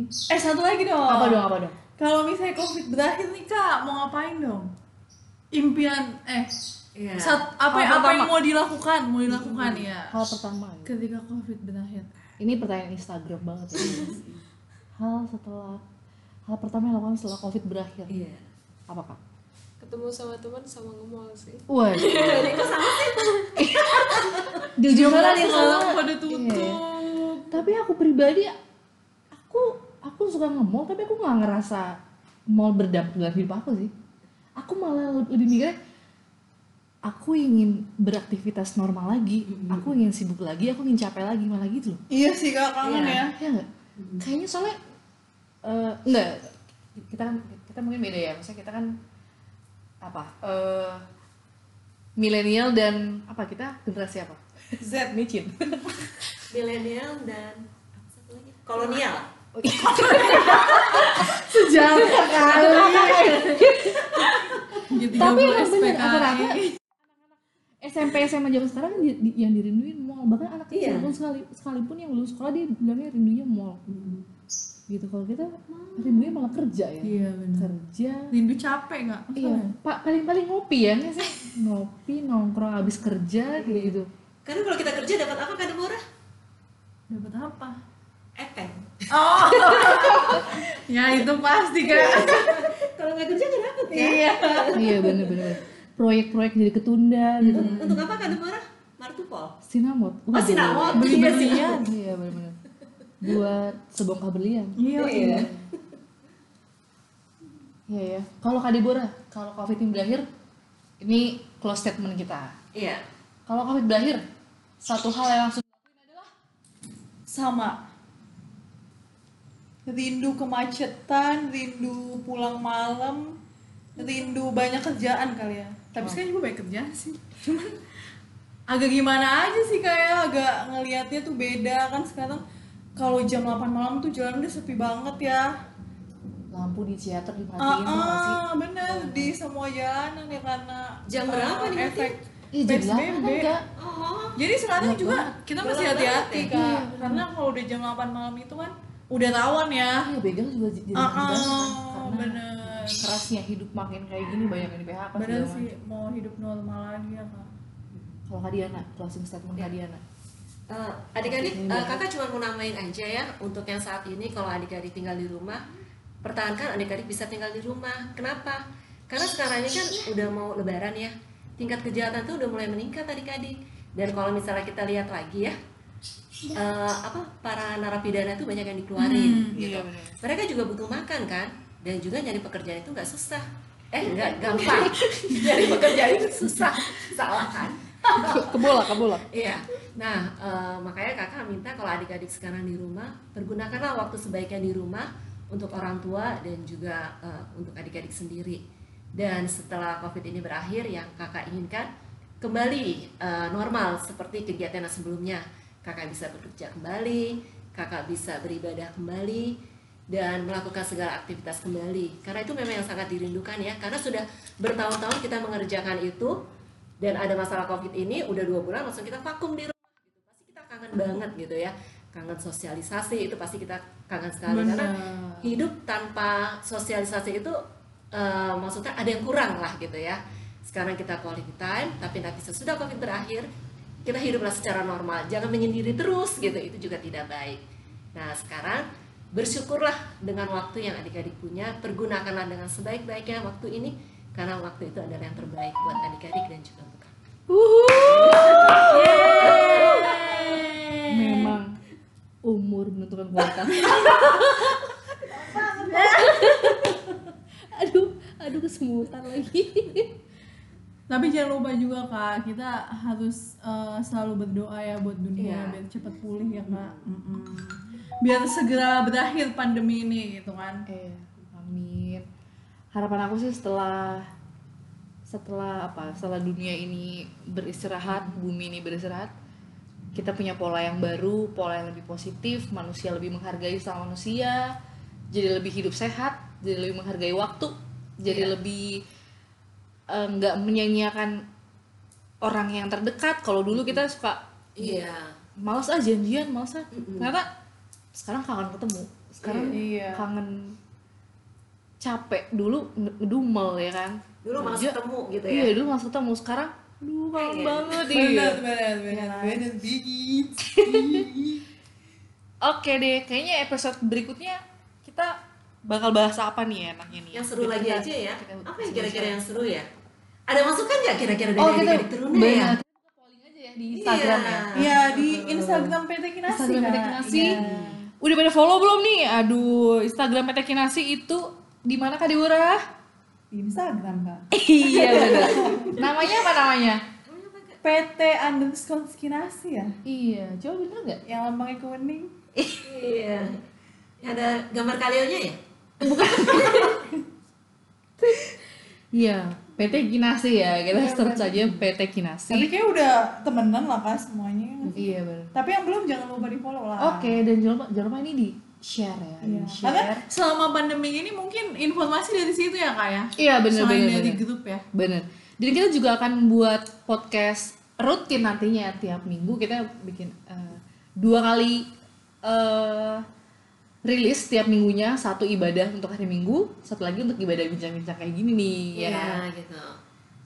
ini eh satu lagi dong Apa dong apa dong? kalau misalnya covid berakhir nih kak mau ngapain dong impian eh iya sat, apa Hal apa yang mau dilakukan mau dilakukan ya Hal pertama. ya. ketika covid berakhir Ini pertanyaan Instagram banget ya. Hal setelah hal pertama yang lakukan setelah covid berakhir. iya Apa kak? ketemu sama teman sama nge-mall sih Wah. Di ujung sana nih sekarang kalau pada tutup tapi aku pribadi aku aku suka nge-mall tapi aku nggak ngerasa mall berdampak dalam hidup aku sih. Aku malah lebih, mikirnya aku ingin beraktivitas normal lagi. Aku ingin sibuk lagi aku ingin capek lagi malah gitu loh. Iya sih kak kangen Iya. ya. Ya nggak? Kayaknya soalnya eh enggak kita kan kita mungkin beda ya. Maksudnya kita kan apa eh milenial dan apa kita generasi apa? Z micin. Milenial dan apa satu lagi? Kolonial sejarah kali gitu tapi emang bener SPKI. rata-rata SMP SMA zaman sekarang kan di- yang dirinduin mall. Bahkan anak kecil Iya. pun sekali sekalipun yang lulus sekolah dia bilangnya rindunya mall. Gitu kalau kita rindunya malah kerja ya. Iya benar. Kerja. Rindu capek nggak? Iya. Pak paling paling ngopi ya nggak sih? Ngopi nongkrong habis kerja kayak gitu. Karena kalau kita kerja dapat apa kadang murah dapat apa efek oh. Ya itu pasti kak. Kalau nggak kerja nggak dapat ya iya. Iya bener bener. proyek-proyek jadi ketunda gitu. untuk apa kadang murah martupol? Sinamot. Oh sinamot. beli iya sih belian iya bener bener. Buat sebongkah berlian. Iya iya. Iya. Ya. Kalau Kak Deborah, kalau Covid ini berakhir, ini close statement kita. iya. Kalau Covid berakhir, satu hal yang langsung sama rindu kemacetan rindu pulang malam rindu banyak kerjaan kali ya. Tapi sekarang juga banyak kerjaan sih. Cuman agak gimana aja sih kayak agak ngelihatnya tuh beda kan sekarang. Kalau jam 8 malam tuh jalan udah sepi banget ya. Lampu di teater ah dimatiin sih? ah, bener. Di semua jalanan ya karena Jam eh, berapa dimatiin? efek jam enggak? oh Jadi sekarang juga kita masih hati-hati ya? kak, karena kalau udah jam 8 malam itu kan udah rawan ya. Iya, begal juga jadi kan. ah, Karena bener. kerasnya hidup makin kayak gini banyak yang di PHK Bener sih macam. mau hidup normal lagi ya kak. Kalau Kak Diana, closing statement Kak Diana. Eh, adik-adik eh, kakak cuma mau namain aja ya untuk yang saat ini kalau adik-adik tinggal di rumah pertahankan adik-adik bisa tinggal di rumah kenapa karena sekarang ini kan udah mau lebaran ya tingkat kejahatan tuh udah mulai meningkat adik-adik dan kalau misalnya kita lihat lagi ya eh, apa para narapidana itu banyak yang dikeluarin gitu mereka juga butuh makan kan dan juga nyari pekerjaan itu nggak susah eh nggak gampang nyari pekerjaan itu susah salah kan Kebola, kebola. Iya. Nah, eh, makanya kakak minta kalau adik-adik sekarang di rumah, pergunakanlah waktu sebaiknya di rumah untuk orang tua dan juga eh, untuk adik-adik sendiri. Dan setelah COVID ini berakhir, yang kakak inginkan kembali eh, normal seperti kegiatan yang sebelumnya. Kakak bisa bekerja kembali, kakak bisa beribadah kembali, dan melakukan segala aktivitas kembali. Karena itu memang yang sangat dirindukan ya. Karena sudah bertahun-tahun kita mengerjakan itu, dan ada masalah covid ini udah dua bulan langsung kita vakum di rumah gitu. Pasti kita kangen banget gitu ya. Kangen sosialisasi itu pasti kita kangen sekali. Karena hidup tanpa sosialisasi itu eh, maksudnya ada yang kurang lah gitu ya. Sekarang kita quality time tapi nanti sesudah covid berakhir kita hiduplah secara normal jangan menyendiri terus gitu itu juga tidak baik nah sekarang bersyukurlah dengan waktu yang adik-adik punya pergunakanlah dengan sebaik-baiknya waktu ini karena waktu itu adalah yang terbaik buat adik-adik dan juga untuk kamu Memang umur menentukan kualitas. aduh, aduh kesemutan lagi. Tapi jangan lupa juga kak, kita harus eh, selalu berdoa ya buat dunia Iya. biar cepat pulih ya kak. Mm-mm. Biar segera berakhir pandemi ini gitu kan. Eh, amin. Harapan aku sih setelah setelah apa? Setelah dunia ini beristirahat, bumi ini beristirahat, kita punya pola yang baru, pola yang lebih positif, manusia lebih menghargai sama manusia, jadi lebih hidup sehat, jadi lebih menghargai waktu, jadi lebih nggak menyanyiakan orang yang terdekat. Kalau dulu kita suka iya males ah janjian, males ah. Ternyata sekarang kangen ketemu, sekarang Iya. kangen capek dulu nge- ngedumel ya kan. dulu malas ketemu gitu ya Iya dulu males ketemu, sekarang aduh kangen Iya. banget Benar, iya. benar, benar, benar, dikit. Oke deh, kayaknya episode berikutnya kita bakal bahas apa nih ya enaknya nih? yang seru Kita- lagi aja ya kita- apa yang kira-kira yang seru ya ada masukan nggak kira-kira dari Oh adik-adik teruna ya polling aja ya di Instagram Iya. ya. Iya di Instagram PT Kinasi. Instagram. PT Kinasi. Iya. Udah pada follow belum nih? Aduh, Instagram PT Kinasi itu di mana Kak Deborah? Di Instagram kak. iya benar. namanya apa namanya? PT underscore Kinasi ya. Iya, coba bener nggak? Yang lambangnya kuning. iya ada gambar kalionya ya Iya, PT Kinasi ya. Kita search aja PT Kinasi. Tapi kayak udah temenan lah kak semuanya. Iya benar. Tapi yang belum jangan lupa di follow lah. Oke, dan jangan lupa, jangan lupa ini di share ya, Iya. di Karena share. selama pandemi ini mungkin informasi dari situ ya kak ya. Iya benar benar. dari benar. grup ya. Bener. Dan kita juga akan buat podcast rutin nantinya tiap minggu kita bikin eh, dua kali eh rilis tiap minggunya satu ibadah untuk hari minggu, satu lagi untuk ibadah bincang-bincang kayak gini nih ya. kan? gitu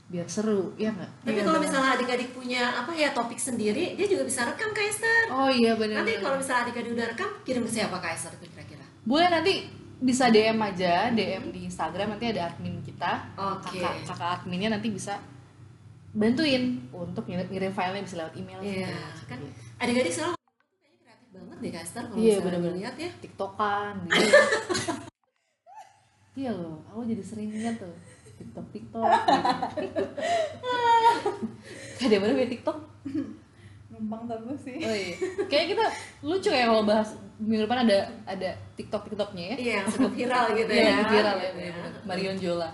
Biar seru, ya nggak? tapi kalau misalnya adik-adik punya apa ya topik sendiri dia juga bisa rekam Kak Esther Oh iya bener. nanti kalau misalnya adik-adik udah rekam kirim ke siapa Kak Esther itu kira-kira Boleh nanti bisa DM aja, DM di Instagram nanti ada admin kita. Oke. Kakak, kakak adminnya nanti bisa bantuin untuk ngirim, ngirim filenya bisa lewat email. iya segala kan macam. adik-adik kreatif banget deh Kak Esther kalau Iya, misalnya bener-bener. lihat ya. Tiktokan gitu. Iya loh aku jadi sering lihat tuh tiktok tiktok. Kayak mana punya tiktok? Numpang terus sih. oh iya. Kayak kita lucu ya kalau bahas minggu depan ada ada tiktok tiktoknya ya. Iya yang sempat viral gitu Iya, ya. lagi viral ya bener-bener. Marion Jola.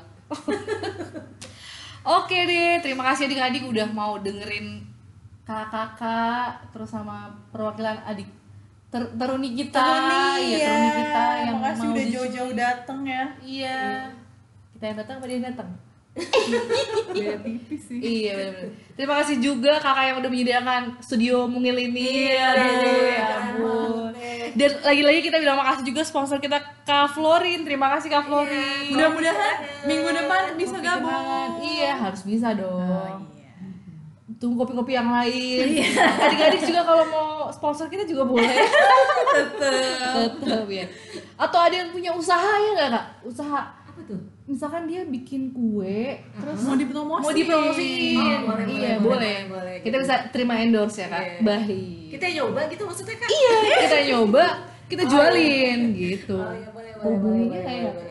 Oke deh terima kasih adik-adik udah mau dengerin kakak-kakak terus sama perwakilan adik ter teruni kita Teruni ya, ya. teruni kita yang Makasih mau udah jauh-jauh dateng ya. Iya. Kita yang datang apa dia yang datang? Beda tipis sih. iya benar-benar. Terima kasih juga kakak yang udah menyediakan studio mungil ini. Iya, Aduh, ya keren ampun. Dan lagi-lagi kita bilang makasih juga sponsor kita Kak Florin. Terima kasih Kak Florin. Mudah-mudahan minggu depan bisa gabung. Iya, harus bisa dong. iya. Tunggu kopi-kopi yang lain. Adik-adik juga kalau mau sponsor kita juga boleh. Tetep. Tetep ya. Atau ada yang punya usaha ya nggak kak? Usaha apa tuh misalkan dia bikin kue terus Mau dipromosi. mau dipromosiin Oh, boleh, iya boleh, boleh, boleh, kita bisa terima endorse ya kak Iya. baik kita nyoba gitu maksudnya Kak iya kita nyoba kita jualin gitu oh iya boleh boleh hubunginya boleh, kayak boleh, boleh.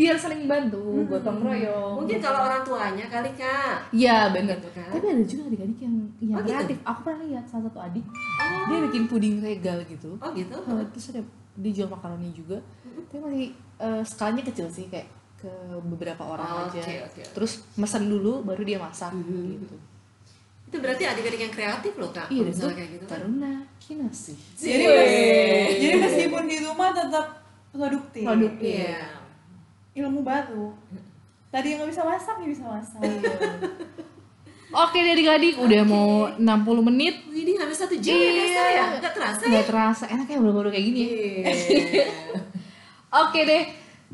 Biar saling bantu gotong royong mungkin kalau orang tuanya kali Kak Iya bener Gitu kan? Tapi ada juga adik-adik yang yang Oh, gitu? kreatif. Aku pernah lihat salah satu adik dia bikin puding regal gitu. oh gitu Oh, terus ada dia jual makaroni juga. Tapi masih eh, skalanya kecil sih kayak ke beberapa orang Oh, aja. oke, oke. Terus mesen dulu baru dia masak Mhm. gitu. itu berarti adik-adik yang kreatif loh Kak Iya, misalnya kayak gitu kan Taruna Kinasi. Jadi, jadi meskipun di rumah tetap produktif. Produktif. iya Ilmu baru. Tadi yang nggak bisa masak, dia bisa masak. Oke deh adik-adik, udah mau 60 menit. Ini habis satu jam ya Esther ya nggak terasa ya Nggak terasa, enak ya baru-baru kayak gini ya. Iya. Oke deh,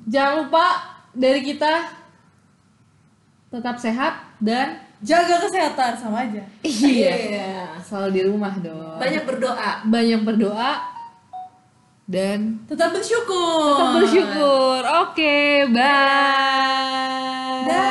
jangan lupa dari kita tetap sehat dan jaga kesehatan sama aja iya selalu di rumah dong banyak berdoa banyak berdoa dan tetap bersyukur. tetap bersyukur. Oke bye